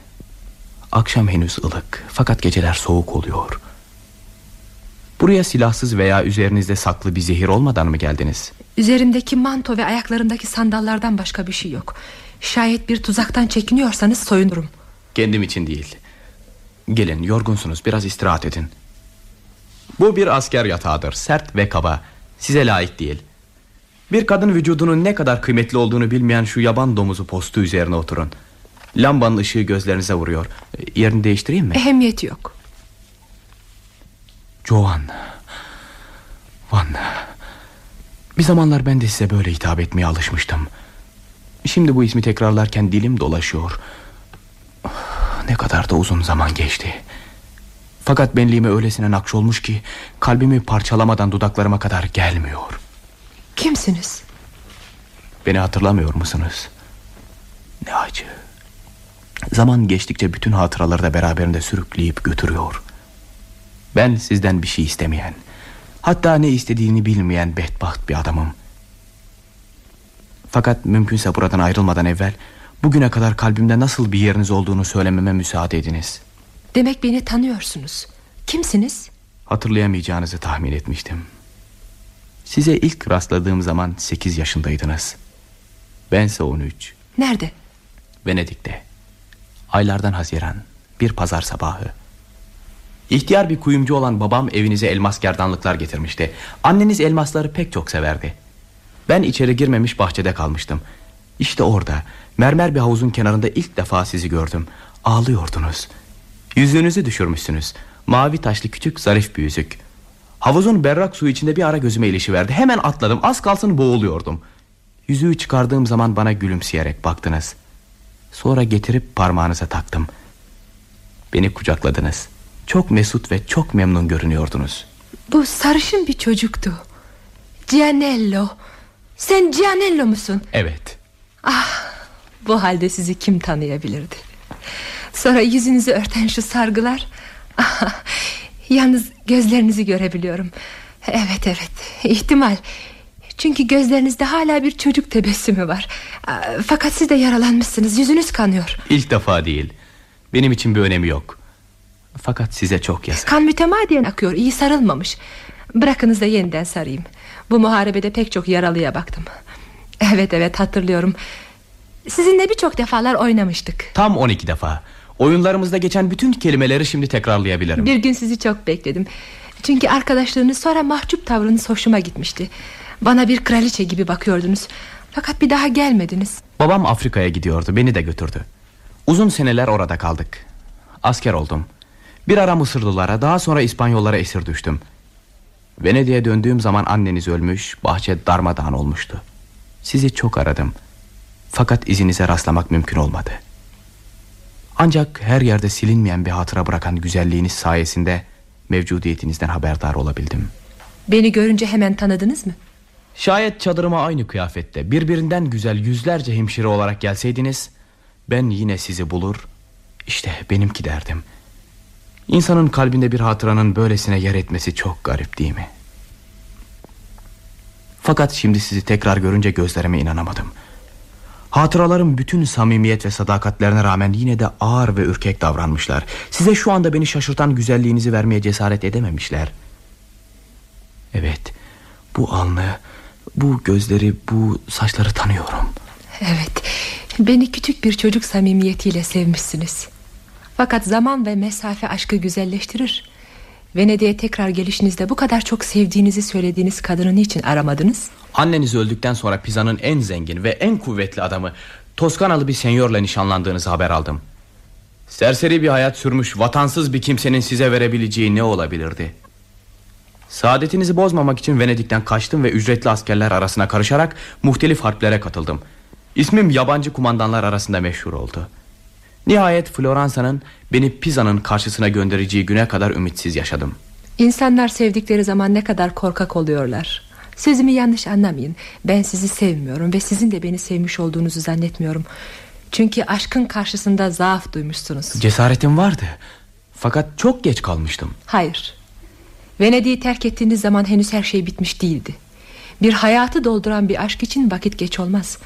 Akşam henüz ılık fakat geceler soğuk oluyor. Buraya silahsız veya üzerinizde saklı bir zehir olmadan mı geldiniz? Üzerimdeki manto ve ayaklarımdaki sandallardan başka bir şey yok. Şayet bir tuzaktan çekiniyorsanız soyunurum. Kendim için değil. Gelin yorgunsunuz biraz istirahat edin. Bu bir asker yatağıdır sert ve kaba Size layık değil Bir kadın vücudunun ne kadar kıymetli olduğunu bilmeyen şu yaban domuzu postu üzerine oturun Lambanın ışığı gözlerinize vuruyor. Yerini değiştireyim mi? Ehemmiyeti yok. Joan Van. Bir zamanlar ben de size böyle hitap etmeye alışmıştım. Şimdi bu ismi tekrarlarken dilim dolaşıyor. Ne kadar da uzun zaman geçti. Fakat benliğime öylesine nakşolmuş ki Kalbimi parçalamadan dudaklarıma kadar gelmiyor. Kimsiniz? Beni hatırlamıyor musunuz? Ne acı Zaman geçtikçe bütün hatıraları da beraberinde sürükleyip götürüyor. Ben sizden bir şey istemeyen Hatta ne istediğini bilmeyen bedbaht bir adamım. Fakat mümkünse buradan ayrılmadan evvel Bugüne kadar kalbimde nasıl bir yeriniz olduğunu söylememe müsaade ediniz. Demek beni tanıyorsunuz. Kimsiniz? Hatırlayamayacağınızı tahmin etmiştim. Size ilk rastladığım zaman 8 yaşındaydınız. Bense 13 Nerede? Venedik'te Aylardan Haziran Bir pazar sabahı. İhtiyar bir kuyumcu olan babam evinize elmas gerdanlıklar getirmişti. Anneniz elmasları pek çok severdi. Ben içeri girmemiş bahçede kalmıştım. İşte orada mermer bir havuzun kenarında ilk defa sizi gördüm. Ağlıyordunuz. Yüzüğünüzü düşürmüşsünüz. Mavi taşlı küçük zarif bir yüzük. Havuzun berrak suyu içinde bir ara gözüme ilişiverdi Hemen atladım. Az kalsın boğuluyordum. Yüzüğü çıkardığım zaman bana gülümseyerek baktınız Sonra getirip parmağınıza taktım. Beni kucakladınız. Çok mesut ve çok memnun görünüyordunuz. Bu sarışın bir çocuktu. Gianello. Sen Gianello musun? Evet. Ah bu halde sizi kim tanıyabilirdi? Sonra yüzünüzü örten şu sargılar. Ah, Yalnız gözlerinizi görebiliyorum. Evet evet. İhtimal Çünkü gözlerinizde hala bir çocuk tebessümü var. Fakat siz de yaralanmışsınız yüzünüz kanıyor. İlk defa değil. Benim için bir önemi yok. Fakat size çok yazık. Kan mütemadiyen akıyor iyi sarılmamış. Bırakınız da yeniden sarayım. Bu muharebede pek çok yaralıya baktım. Evet evet hatırlıyorum. Sizinle birçok defalar oynamıştık. Tam 12 defa. Oyunlarımızda geçen bütün kelimeleri şimdi tekrarlayabilirim. Bir gün sizi çok bekledim. Çünkü arkadaşlarınız sonra mahcup tavrınız hoşuma gitmişti Bana bir kraliçe gibi bakıyordunuz Fakat bir daha gelmediniz Babam Afrika'ya gidiyordu. Beni de götürdü. Uzun seneler orada kaldık. Asker oldum. Bir ara Mısırlılara, daha sonra İspanyollara esir düştüm. Venedik'e döndüğüm zaman anneniz ölmüş, bahçe darmadağın olmuştu. Sizi çok aradım. Fakat izinize rastlamak mümkün olmadı. Ancak her yerde silinmeyen bir hatıra bırakan güzelliğiniz sayesinde mevcudiyetinizden haberdar olabildim. Beni görünce hemen tanıdınız mı? Şayet çadırıma aynı kıyafette birbirinden güzel yüzlerce hemşire olarak gelseydiniz ben yine sizi bulur işte benimki derdim. İnsanın kalbinde bir hatıranın böylesine yer etmesi çok garip değil mi? Fakat şimdi sizi tekrar görünce gözlerime inanamadım. Hatıralarım bütün samimiyet ve sadakatlerine rağmen yine de ağır ve ürkek davranmışlar. Size şu anda beni şaşırtan güzelliğinizi vermeye cesaret edememişler. Evet, bu alnı, bu gözleri, bu saçları tanıyorum. Evet Beni küçük bir çocuk samimiyetiyle sevmişsiniz Fakat zaman ve mesafe aşkı güzelleştirir Venedik'e tekrar gelişinizde bu kadar çok sevdiğinizi söylediğiniz kadını niçin aramadınız? Anneniz öldükten sonra Pisa'nın en zengin ve en kuvvetli adamı Toskanalı bir senyorla nişanlandığınızı haber aldım. Serseri bir hayat sürmüş vatansız bir kimsenin size verebileceği ne olabilirdi? Saadetinizi bozmamak için Venedik'ten kaçtım ve ücretli askerler arasına karışarak muhtelif harplere katıldım. İsmim yabancı kumandanlar arasında meşhur oldu. Nihayet Floransa'nın beni Pisa'nın karşısına göndereceği güne kadar ümitsiz yaşadım. İnsanlar sevdikleri zaman ne kadar korkak oluyorlar Sözümü yanlış anlamayın Ben sizi sevmiyorum ve sizin de beni sevmiş olduğunuzu zannetmiyorum Çünkü aşkın karşısında zaaf duymuşsunuz Cesaretim vardı. Fakat çok geç kalmıştım. Hayır Venedik'i terk ettiğiniz zaman henüz her şey bitmiş değildi Bir hayatı dolduran bir aşk için vakit geç olmaz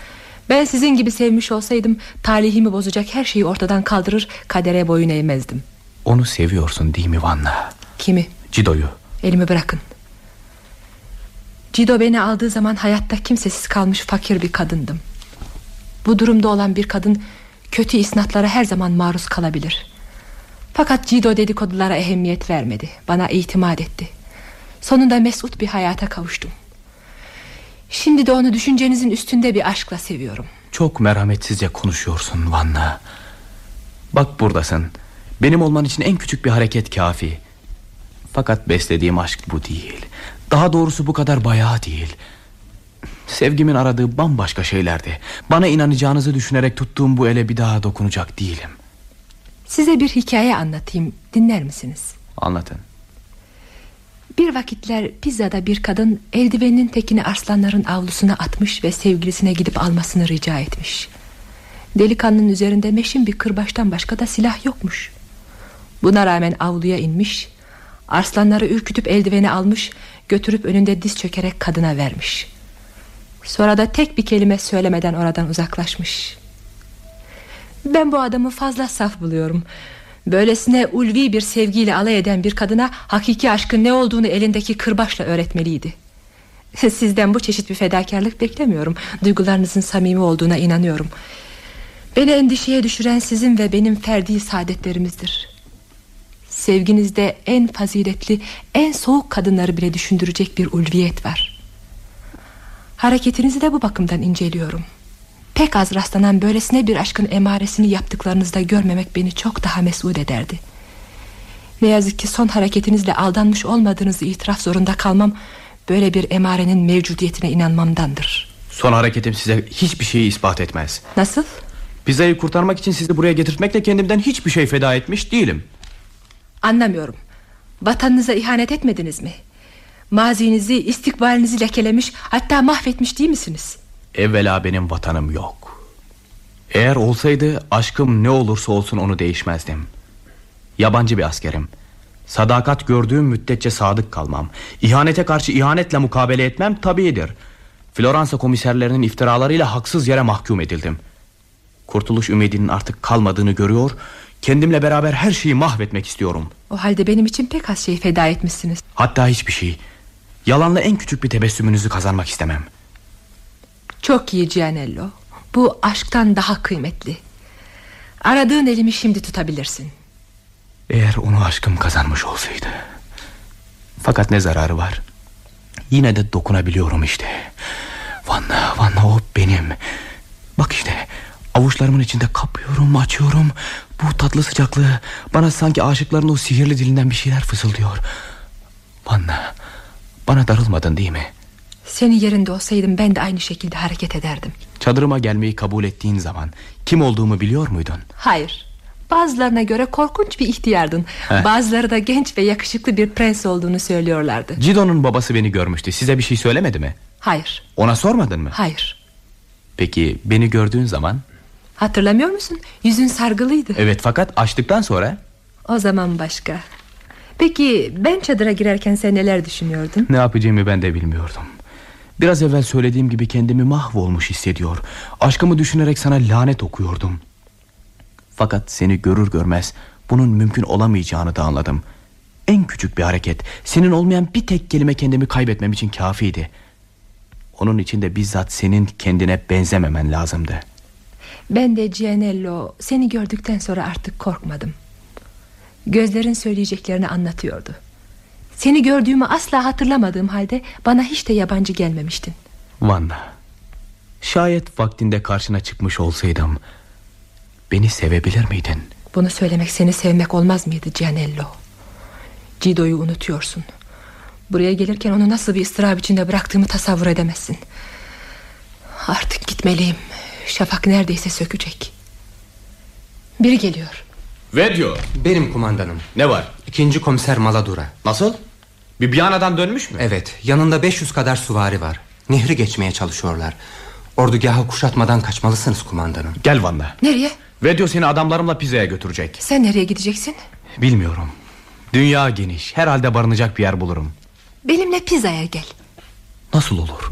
Ben sizin gibi sevmiş olsaydım Talihimi bozacak her şeyi ortadan kaldırır Kadere boyun eğmezdim Onu seviyorsun değil mi Vanna? Kimi? Cido'yu. Elimi bırakın Cido beni aldığı zaman hayatta kimsesiz kalmış fakir bir kadındım Bu durumda olan bir kadın Kötü isnatlara her zaman maruz kalabilir Fakat Cido dedikodulara ehemmiyet vermedi Bana itimat etti Sonunda mesut bir hayata kavuştum Şimdi de onu düşüncenizin üstünde bir aşkla seviyorum Çok merhametsizce konuşuyorsun Vanna. Bak buradasın. Benim olman için en küçük bir hareket kafi. Fakat beslediğim aşk bu değil. Daha doğrusu bu kadar bayağı değil. Sevgimin aradığı bambaşka şeylerdi. Bana inanacağınızı düşünerek tuttuğum bu ele bir daha dokunacak değilim. Size bir hikaye anlatayım Dinler misiniz? Anlatın. Bir vakitler Pizza'da bir kadın eldiveninin tekini arslanların avlusuna atmış ve sevgilisine gidip almasını rica etmiş. Delikanlının üzerinde meşin bir kırbaçtan başka da silah yokmuş. Buna rağmen avluya inmiş, arslanları ürkütüp eldiveni almış, götürüp önünde diz çökerek kadına vermiş. Sonra da tek bir kelime söylemeden oradan uzaklaşmış. Ben bu adamı fazla saf buluyorum. Böylesine ulvi bir sevgiyle alay eden bir kadına hakiki aşkın ne olduğunu elindeki kırbaçla öğretmeliydi. Sizden bu çeşit bir fedakarlık beklemiyorum. Duygularınızın samimi olduğuna inanıyorum. Beni endişeye düşüren sizin ve benim ferdi saadetlerimizdir. Sevginizde en faziletli, en soğuk kadınları bile düşündürecek bir ulviyet var. Hareketinizi de bu bakımdan inceliyorum. Pek az rastlanan böylesine bir aşkın emaresini yaptıklarınızda görmemek beni çok daha mesut ederdi. Ne yazık ki son hareketinizle aldanmış olmadığınızı itiraf zorunda kalmam... ...böyle bir emarenin mevcudiyetine inanmamdandır. Son hareketim size hiçbir şeyi ispat etmez. Nasıl? Pizzayı kurtarmak için sizi buraya getirtmekle kendimden hiçbir şey feda etmiş değilim. Anlamıyorum. Vatanınıza ihanet etmediniz mi? Mazinizi, istikbalinizi lekelemiş... ...hatta mahvetmiş değil misiniz? Evvela benim vatanım yok. Eğer olsaydı aşkım ne olursa olsun onu değişmezdim. Yabancı bir askerim. Sadakat gördüğüm müddetçe sadık kalmam. İhanete karşı ihanetle mukabele etmem tabiidir. Floransa komiserlerinin iftiralarıyla haksız yere mahkum edildim. Kurtuluş ümidinin artık kalmadığını görüyor... Kendimle beraber her şeyi mahvetmek istiyorum. O halde benim için pek az şey feda etmişsiniz. Hatta hiçbir şey. Yalanla en küçük bir tebessümünüzü kazanmak istemem. Çok iyi Gianello. Bu aşktan daha kıymetli. Aradığın elimi şimdi tutabilirsin. Eğer onu aşkım kazanmış olsaydı. Fakat ne zararı var? Yine de dokunabiliyorum işte. Vanna, Vanna o benim. Bak işte avuçlarımın içinde kapıyorum, açıyorum. Bu tatlı sıcaklığı bana sanki aşıkların o sihirli dilinden bir şeyler fısıldıyor. Vanna, bana darılmadın değil mi? Senin yerinde olsaydım ben de aynı şekilde hareket ederdim. Çadırıma gelmeyi kabul ettiğin zaman kim olduğumu biliyor muydun? Hayır. Bazılarına göre korkunç bir ihtiyardın. Heh. Bazıları da genç ve yakışıklı bir prens olduğunu söylüyorlardı. Cido'nun babası beni görmüştü. Size bir şey söylemedi mi? Hayır, Ona sormadın mı? hayır. Peki beni gördüğün zaman? Hatırlamıyor musun? Yüzün sargılıydı. Evet fakat açtıktan sonra O zaman başka. Peki ben çadıra girerken sen neler düşünüyordun? ne yapacağımı ben de bilmiyordum. Biraz evvel söylediğim gibi kendimi mahvolmuş hissediyor. Aşkımı düşünerek sana lanet okuyordum. Fakat seni görür görmez bunun mümkün olamayacağını da anladım. En küçük bir hareket, senin olmayan bir tek kelime kendimi kaybetmem için kafiydi. Onun için de bizzat senin kendine benzememen lazımdı. Ben de Gianello seni gördükten sonra artık korkmadım. Gözlerin söyleyeceklerini anlatıyordu. Seni gördüğümü asla hatırlamadığım halde bana hiç de yabancı gelmemiştin. Vanna, şayet vaktinde karşına çıkmış olsaydım beni sevebilir miydin? Bunu söylemek seni sevmek olmaz mıydı Gianello? Cido'yu unutuyorsun. Buraya gelirken onu nasıl bir ıstırap içinde bıraktığımı tasavvur edemezsin. Artık gitmeliyim. Şafak neredeyse sökecek. Biri geliyor. Ve diyor. Benim kumandanım. Ne var? İkinci komiser Maladura. Nasıl? Bibiana'dan dönmüş mü? Evet yanında 500 kadar süvari var. Nehri geçmeye çalışıyorlar. Ordugahı kuşatmadan kaçmalısınız kumandanım. Gel Vanna. Nereye? Vedio seni adamlarımla pizzaya götürecek. Sen nereye gideceksin? Bilmiyorum. Dünya geniş. Herhalde barınacak bir yer bulurum. Benimle pizzaya gel. Nasıl olur?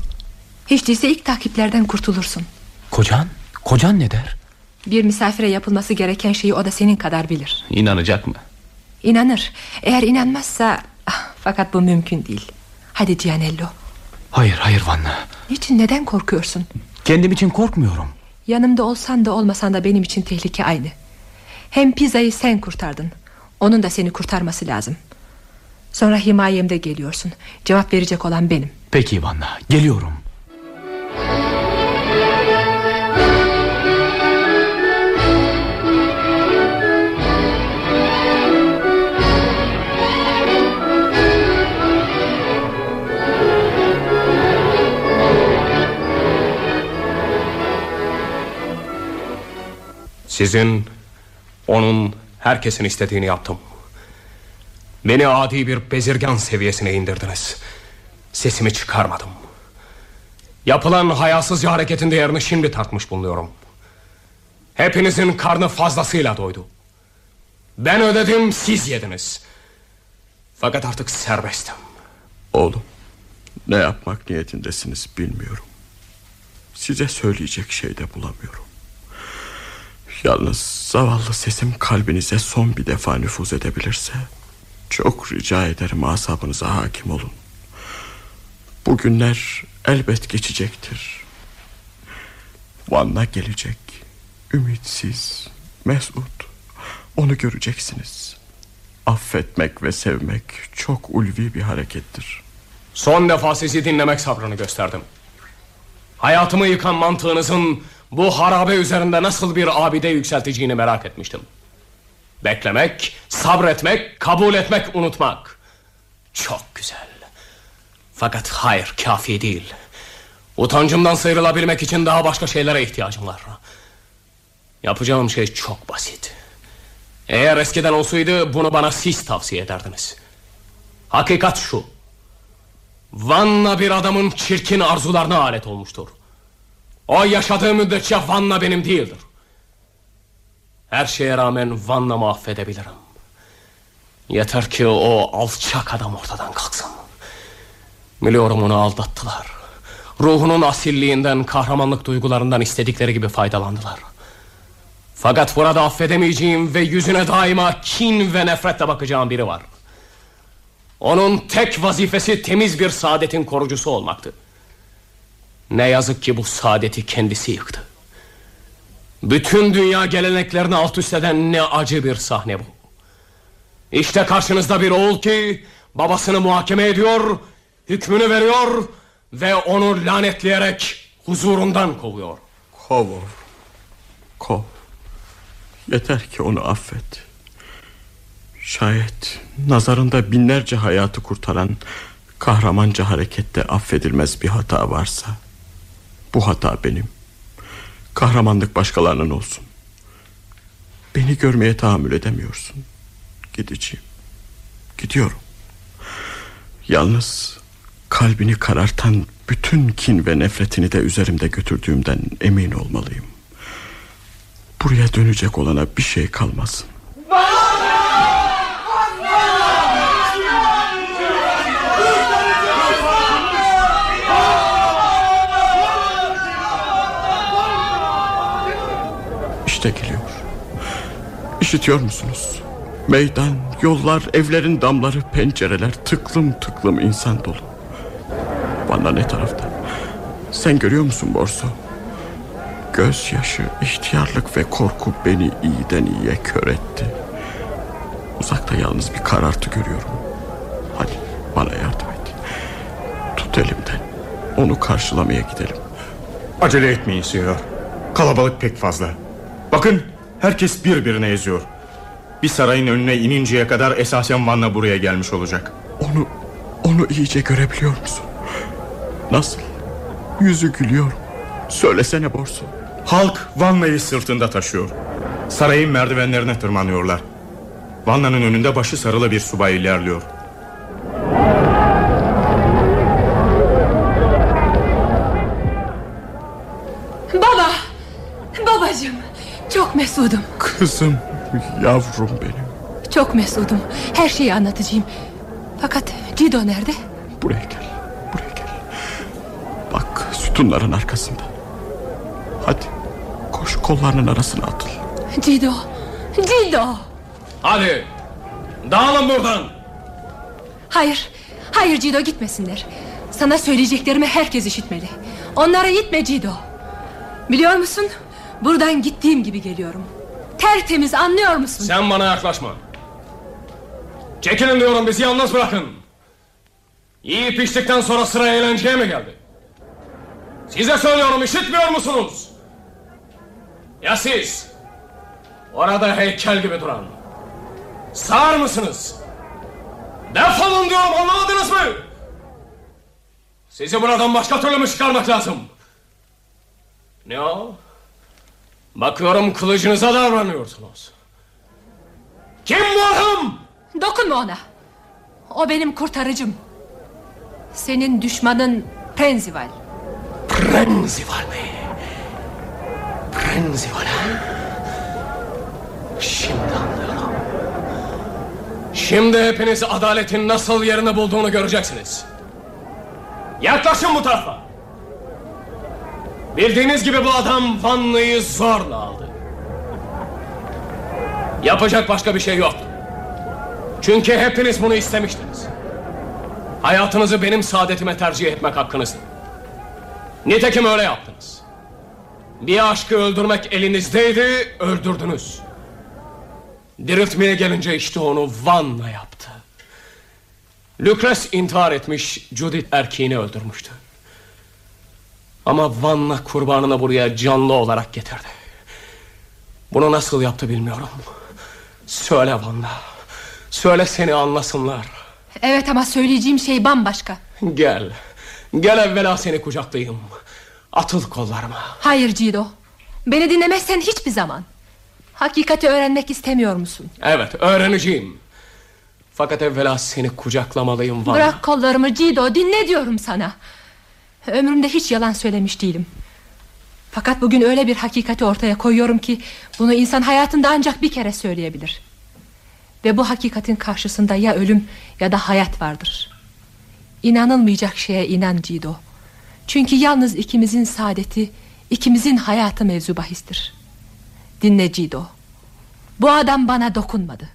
Hiç değilse ilk takiplerden kurtulursun. Kocan? Kocan ne der? Bir misafire yapılması gereken şeyi o da senin kadar bilir. İnanacak mı? İnanır. Eğer inanmazsa... Fakat bu mümkün değil. Hadi Gianello. Hayır hayır Vanna. Niçin neden korkuyorsun? Kendim için korkmuyorum. Yanımda olsan da olmasan da benim için tehlike aynı. Hem pizzayı sen kurtardın. Onun da seni kurtarması lazım. Sonra himayemde geliyorsun. Cevap verecek olan benim. Peki Vanna geliyorum. Sizin, onun, herkesin istediğini yaptım. Beni adi bir bezirgan seviyesine indirdiniz. Sesimi çıkarmadım. Yapılan hayasızca hareketin değerini şimdi tartmış bulunuyorum. Hepinizin karnı fazlasıyla doydu. Ben ödedim, siz yediniz. Fakat artık serbestim. Oğlum ne yapmak niyetindesiniz bilmiyorum. Size söyleyecek şey de bulamıyorum. Yalnız zavallı sesim kalbinize son bir defa nüfuz edebilirse... ...çok rica ederim asabınıza hakim olun. Bu günler elbet geçecektir. Vanna gelecek. Ümitsiz, mesut. Onu göreceksiniz. Affetmek ve sevmek çok ulvi bir harekettir. Son defa sizi dinlemek sabrını gösterdim. Hayatımı yıkan mantığınızın bu harabe üzerinde nasıl bir abide yükselteceğini merak etmiştim. Beklemek, sabretmek, kabul etmek, unutmak. Çok güzel. Fakat hayır kafi değil. Utancımdan sıyrılabilmek için daha başka şeylere ihtiyacım var. Yapacağım şey çok basit. Eğer eskiden olsaydı bunu bana siz tavsiye ederdiniz. Hakikat şu. Vanna bir adamın çirkin arzularına alet olmuştur. O yaşadığı müddetçe Vanna benim değildir. Her şeye rağmen Vanna'mı affedebilirim. Yeter ki o alçak adam ortadan kalksın. Biliyorum onu aldattılar. Ruhunun asilliğinden, kahramanlık duygularından istedikleri gibi faydalandılar. Fakat burada affedemeyeceğim ve yüzüne daima kin ve nefretle bakacağım biri var. Onun tek vazifesi temiz bir saadetin korucusu olmaktı. Ne yazık ki bu saadeti kendisi yıktı. Bütün dünya geleneklerini alt üst eden ne acı bir sahne bu. İşte karşınızda bir oğul ki babasını muhakeme ediyor, hükmünü veriyor ve onu lanetleyerek huzurundan kovuyor. Kov. Kov. Yeter ki onu affet. Şayet nazarında binlerce hayatı kurtaran kahramanca harekette affedilmez bir hata varsa bu hata benim. Kahramanlık başkalarının olsun. Beni görmeye tahammül edemiyorsun. Gideceğim. Gidiyorum. Yalnız kalbini karartan bütün kin ve nefretini de üzerimde götürdüğümden emin olmalıyım. Buraya dönecek olana bir şey kalmasın. İşte geliyor. İşitiyor musunuz? Meydan, yollar, evlerin damları, pencereler tıklım tıklım insan dolu. Bana ne tarafta? Sen görüyor musun Borso? Gözyaşı, ihtiyarlık ve korku beni iyiden iyiye kör etti. Uzakta yalnız bir karartı görüyorum. Hadi bana yardım et. Tut elimden. Onu karşılamaya gidelim. Acele etmeyin Siyor. Kalabalık pek fazla. Bakın herkes birbirine eziyor. Bir sarayın önüne ininceye kadar esasen Vanna buraya gelmiş olacak. Onu, onu iyice görebiliyor musun? Nasıl? Yüzü gülüyor. Söylesene Borso. Halk Vanna'yı sırtında taşıyor. Sarayın merdivenlerine tırmanıyorlar. Vanna'nın önünde başı sarılı bir subay ilerliyor. Çok mesudum. Kızım, yavrum benim. Çok mesudum. Her şeyi anlatacağım. Fakat Cido nerede? Buraya gel. Buraya gel. Bak sütunların arkasında. Hadi koş kollarının arasına atıl. Cido! Cido! Hadi dağılın buradan. Hayır, hayır Cido gitmesinler. Sana söyleyeceklerimi herkes işitmeli. Onlara gitme Cido. Biliyor musun? Buradan gittiğim gibi geliyorum. Tertemiz anlıyor musun? Sen bana yaklaşma. Çekilin diyorum bizi yalnız bırakın. Yiyip içtikten sonra sıra eğlenceye mi geldi? Size söylüyorum işitmiyor musunuz? Ya siz? Orada heykel gibi duran. Sağır mısınız? Defolun diyorum anlamadınız mı? Sizi buradan başka türlü mü çıkarmak lazım? Ne o? Bakıyorum kılıcınıza davranıyorsunuz. Kim bu adam? Dokunma ona. O benim kurtarıcım. Senin düşmanın Prenzival. Prenzival mi? Prenzival ha? Şimdi anlıyorum. Şimdi hepiniz adaletin nasıl yerini bulduğunu göreceksiniz. Yaklaşın bu tarafa. Bildiğiniz gibi bu adam Vanlı'yı zorla aldı. Yapacak başka bir şey yoktu. Çünkü hepiniz bunu istemiştiniz. Hayatınızı benim saadetime tercih etmek hakkınızdı. Nitekim öyle yaptınız. Bir aşkı öldürmek elinizdeydi, öldürdünüz. Diriltmeye gelince işte onu Van'la yaptı. Lucrece intihar etmiş, Judith erkeğini öldürmüştü. Ama Van'la kurbanını buraya canlı olarak getirdi. Bunu nasıl yaptı bilmiyorum. Söyle Van'la. Söyle seni anlasınlar. Evet ama söyleyeceğim şey bambaşka. Gel. Gel evvela seni kucaklayayım. Atıl kollarıma. Hayır Cido. Beni dinlemezsen hiçbir zaman. Hakikati öğrenmek istemiyor musun? Evet öğreneceğim. Fakat evvela seni kucaklamalıyım Vanna. Bırak kollarımı Cido dinle diyorum sana. Ömrümde hiç yalan söylemiş değilim. Fakat bugün öyle bir hakikati ortaya koyuyorum ki... ...bunu insan hayatında ancak bir kere söyleyebilir. Ve bu hakikatin karşısında ya ölüm ya da hayat vardır. İnanılmayacak şeye inan Cido. Çünkü yalnız ikimizin saadeti... ...ikimizin hayatı mevzu bahistir. Dinle Cido. Bu adam bana dokunmadı.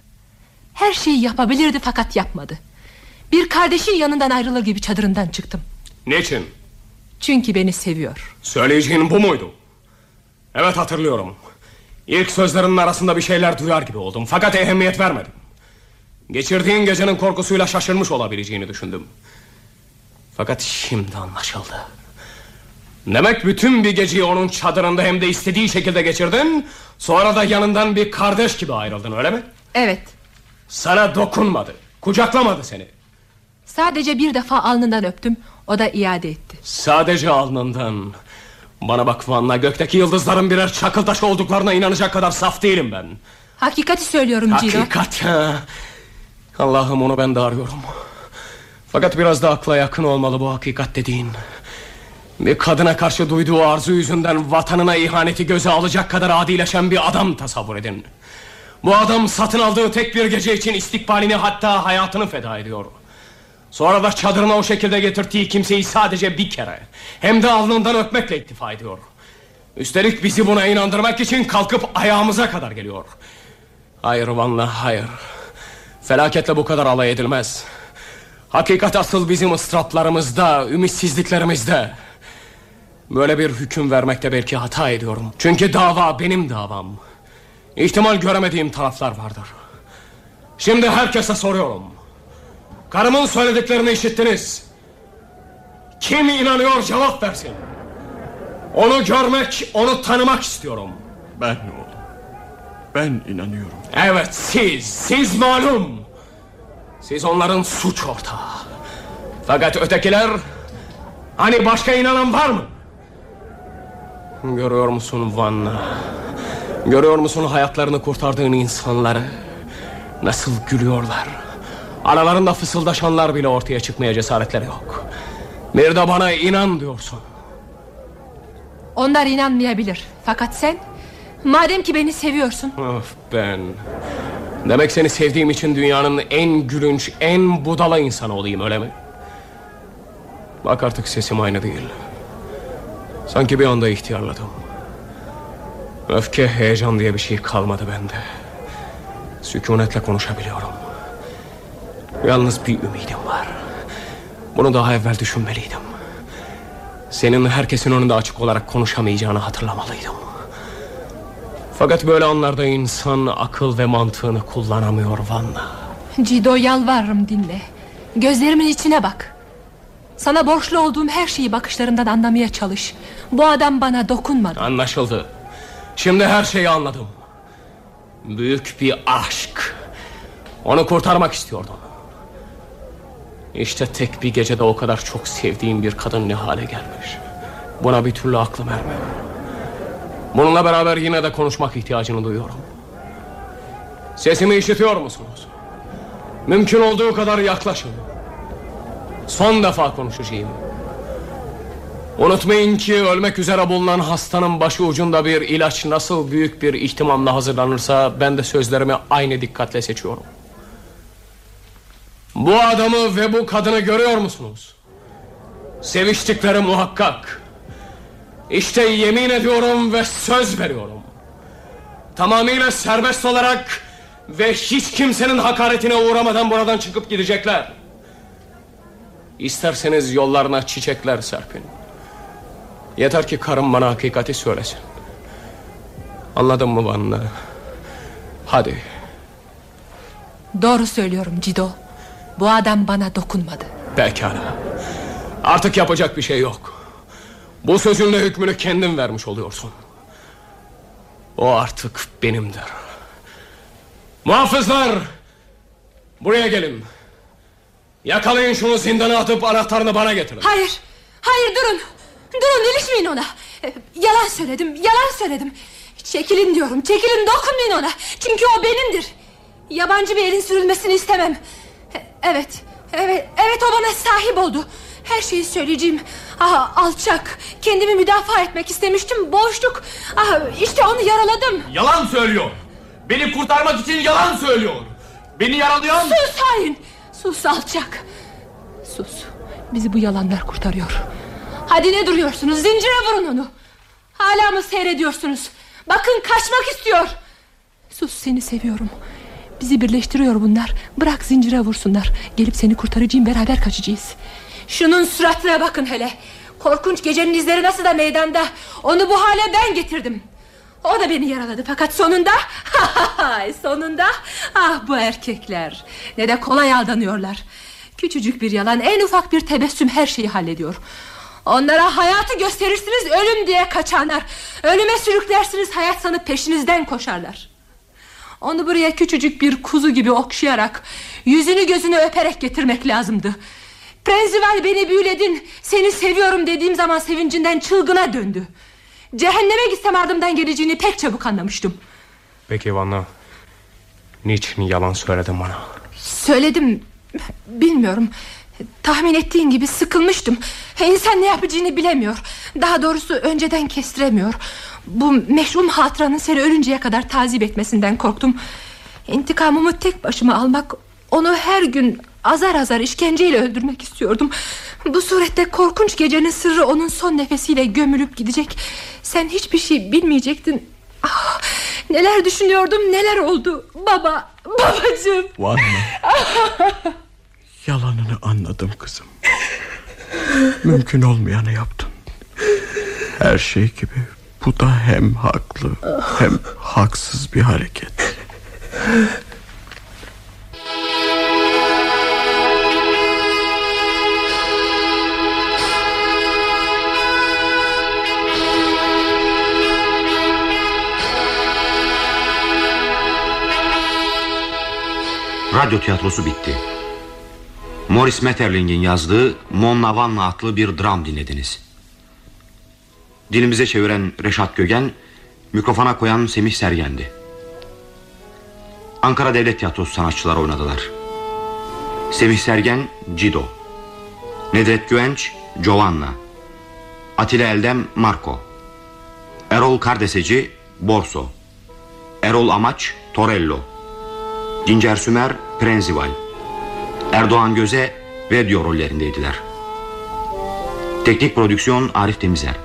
Her şeyi yapabilirdi fakat yapmadı. Bir kardeşin yanından ayrılır gibi çadırından çıktım. Niçin? Çünkü beni seviyor. Söyleyeceğin bu muydu? Evet hatırlıyorum. İlk sözlerinin arasında bir şeyler duyar gibi oldum. Fakat ehemmiyet vermedim. Geçirdiğin gecenin korkusuyla şaşırmış olabileceğini düşündüm. Fakat şimdi anlaşıldı. Demek bütün bir geceyi onun çadırında hem de istediği şekilde geçirdin... ...sonra da yanından bir kardeş gibi ayrıldın öyle mi? Evet. Sana dokunmadı. Kucaklamadı seni. Sadece bir defa alnından öptüm. O da iade etti. Sadece alnından. Bana bak Vanna gökteki yıldızların birer çakıl taşı olduklarına inanacak kadar saf değilim ben. Hakikati söylüyorum Cido. Hakikat ya. Allah'ım onu ben de arıyorum. Fakat biraz da akla yakın olmalı bu hakikat dediğin. Bir kadına karşı duyduğu arzu yüzünden vatanına ihaneti göze alacak kadar adileşen bir adam tasavvur edin. Bu adam satın aldığı tek bir gece için istikbalini hatta hayatını feda ediyor. Sonra da çadırına o şekilde getirdiği kimseyi sadece bir kere hem de alnından öpmekle iktifa ediyor. Üstelik bizi buna inandırmak için kalkıp ayağımıza kadar geliyor. Hayır Vanla hayır. Felaketle bu kadar alay edilmez. Hakikat asıl bizim ıstıraplarımızda, ümitsizliklerimizde. Böyle bir hüküm vermekte belki hata ediyorum. Çünkü dava benim davam. İhtimal göremediğim taraflar vardır. Şimdi herkese soruyorum. Karımın söylediklerini işittiniz. Kim inanıyor cevap versin. Onu görmek, onu tanımak istiyorum. Ben oğlum. Ben inanıyorum. Evet siz, siz malum. Siz onların suç ortağı. Fakat ötekiler... Hani başka inanan var mı? Görüyor musun Vanna? Görüyor musun hayatlarını kurtardığın insanları? Nasıl gülüyorlar? Aralarında fısıldaşanlar bile ortaya çıkmaya cesaretleri yok. Bir de bana inan diyorsun. Onlar inanmayabilir. Fakat sen... Madem ki beni seviyorsun... Of ben... Demek seni sevdiğim için dünyanın en gülünç, en budala insanı olayım öyle mi? Bak artık sesim aynı değil. Sanki bir anda ihtiyarladım. Öfke, heyecan diye bir şey kalmadı bende. Sükunetle konuşabiliyorum. Yalnız bir ümidim var. Bunu daha evvel düşünmeliydim. Senin herkesin önünde açık olarak konuşamayacağını hatırlamalıydım. Fakat böyle anlarda insan akıl ve mantığını kullanamıyor Vanna. Cido yalvarırım dinle. Gözlerimin içine bak. Sana borçlu olduğum her şeyi bakışlarından anlamaya çalış. Bu adam bana dokunmadı. Anlaşıldı. Şimdi her şeyi anladım. Büyük bir aşk. Onu kurtarmak istiyordum. İşte tek bir gecede o kadar çok sevdiğim bir kadın ne hale gelmiş. Buna bir türlü aklım ermiyor. Bununla beraber yine de konuşmak ihtiyacını duyuyorum. Sesimi işitiyor musunuz? Mümkün olduğu kadar yaklaşın. Son defa konuşacağım. Unutmayın ki ölmek üzere bulunan hastanın başı ucunda bir ilaç nasıl büyük bir ihtimamla hazırlanırsa ben de sözlerimi aynı dikkatle seçiyorum. Bu adamı ve bu kadını görüyor musunuz? Seviştikleri muhakkak. İşte yemin ediyorum ve söz veriyorum. Tamamıyla serbest olarak ve hiç kimsenin hakaretine uğramadan buradan çıkıp gidecekler. İsterseniz yollarına çiçekler serpin. Yeter ki karım bana hakikati söylesin. Anladın mı Vanna? Hadi. Doğru söylüyorum Cido. Bu adam bana dokunmadı. Pekala. Artık yapacak bir şey yok. Bu sözünle hükmünü kendin vermiş oluyorsun. O artık benimdir. Muhafızlar! Buraya gelin. Yakalayın şunu zindana atıp anahtarını bana getirin. Hayır, hayır durun. Durun ilişmeyin ona. Ee, Yalan söyledim, yalan söyledim. Çekilin diyorum, çekilin dokunmayın ona. Çünkü o benimdir. Yabancı bir elin sürülmesini istemem. Evet, evet, evet o bana sahip oldu. Her şeyi söyleyeceğim. Ah, alçak. Kendimi müdafaa etmek istemiştim. Boşluk. Ah, işte onu yaraladım. Yalan söylüyor. Beni kurtarmak için yalan söylüyor. Beni yaralayan... Sus hain. Sus alçak. Sus. Bizi bu yalanlar kurtarıyor. Hadi ne duruyorsunuz? Zincire vurun onu. Hala mı seyrediyorsunuz? Bakın kaçmak istiyor. Sus seni seviyorum. Bizi birleştiriyor bunlar. Bırak zincire vursunlar. Gelip seni kurtaracağım beraber kaçacağız. Şunun suratına bakın hele. Korkunç gecenin izleri nasıl da meydanda. Onu bu hale ben getirdim. O da beni yaraladı fakat sonunda sonunda ah bu erkekler ne de kolay aldanıyorlar. Küçücük bir yalan en ufak bir tebessüm her şeyi hallediyor. Onlara hayatı gösterirsiniz ölüm diye kaçarlar. Ölüme sürüklersiniz hayat sanıp peşinizden koşarlar. Onu buraya küçücük bir kuzu gibi okşayarak Yüzünü gözünü öperek getirmek lazımdı. Prenzival beni büyüledin Seni seviyorum dediğim zaman sevincinden çılgına döndü. Cehenneme gitsem ardımdan geleceğini pek çabuk anlamıştım. Peki Vanna Niçin yalan söyledin bana? Söyledim Bilmiyorum. Tahmin ettiğin gibi sıkılmıştım. İnsan ne yapacağını bilemiyor. Daha doğrusu önceden kestiremiyor Bu meşhum hatıranın seni ölünceye kadar tazip etmesinden korktum İntikamımı tek başıma almak Onu her gün azar azar işkenceyle öldürmek istiyordum Bu surette korkunç gecenin sırrı Onun son nefesiyle gömülüp gidecek Sen hiçbir şey bilmeyecektin ah, Neler düşünüyordum neler oldu Baba babacığım Var? Yalanını anladım kızım. Mümkün olmayanı yaptın. Her şey gibi bu da hem haklı hem haksız bir hareket. Radyo tiyatrosu bitti. Morris Metterling'in yazdığı Mon Lavanna adlı bir dram dinlediniz. Dilimize çeviren Reşat Gögen, mikrofona koyan Semih Sergen'di. Ankara Devlet Tiyatrosu sanatçıları oynadılar. Semih Sergen, Cido. Nedret Güvenç, Giovanna. Atilla Eldem, Marco. Erol Kardeseci, Borso. Erol Amaç, Torello. Dincer Sümer, Prenzival. Erdoğan Göze ve Dio rollerindeydiler. Teknik prodüksiyon Arif Temizer.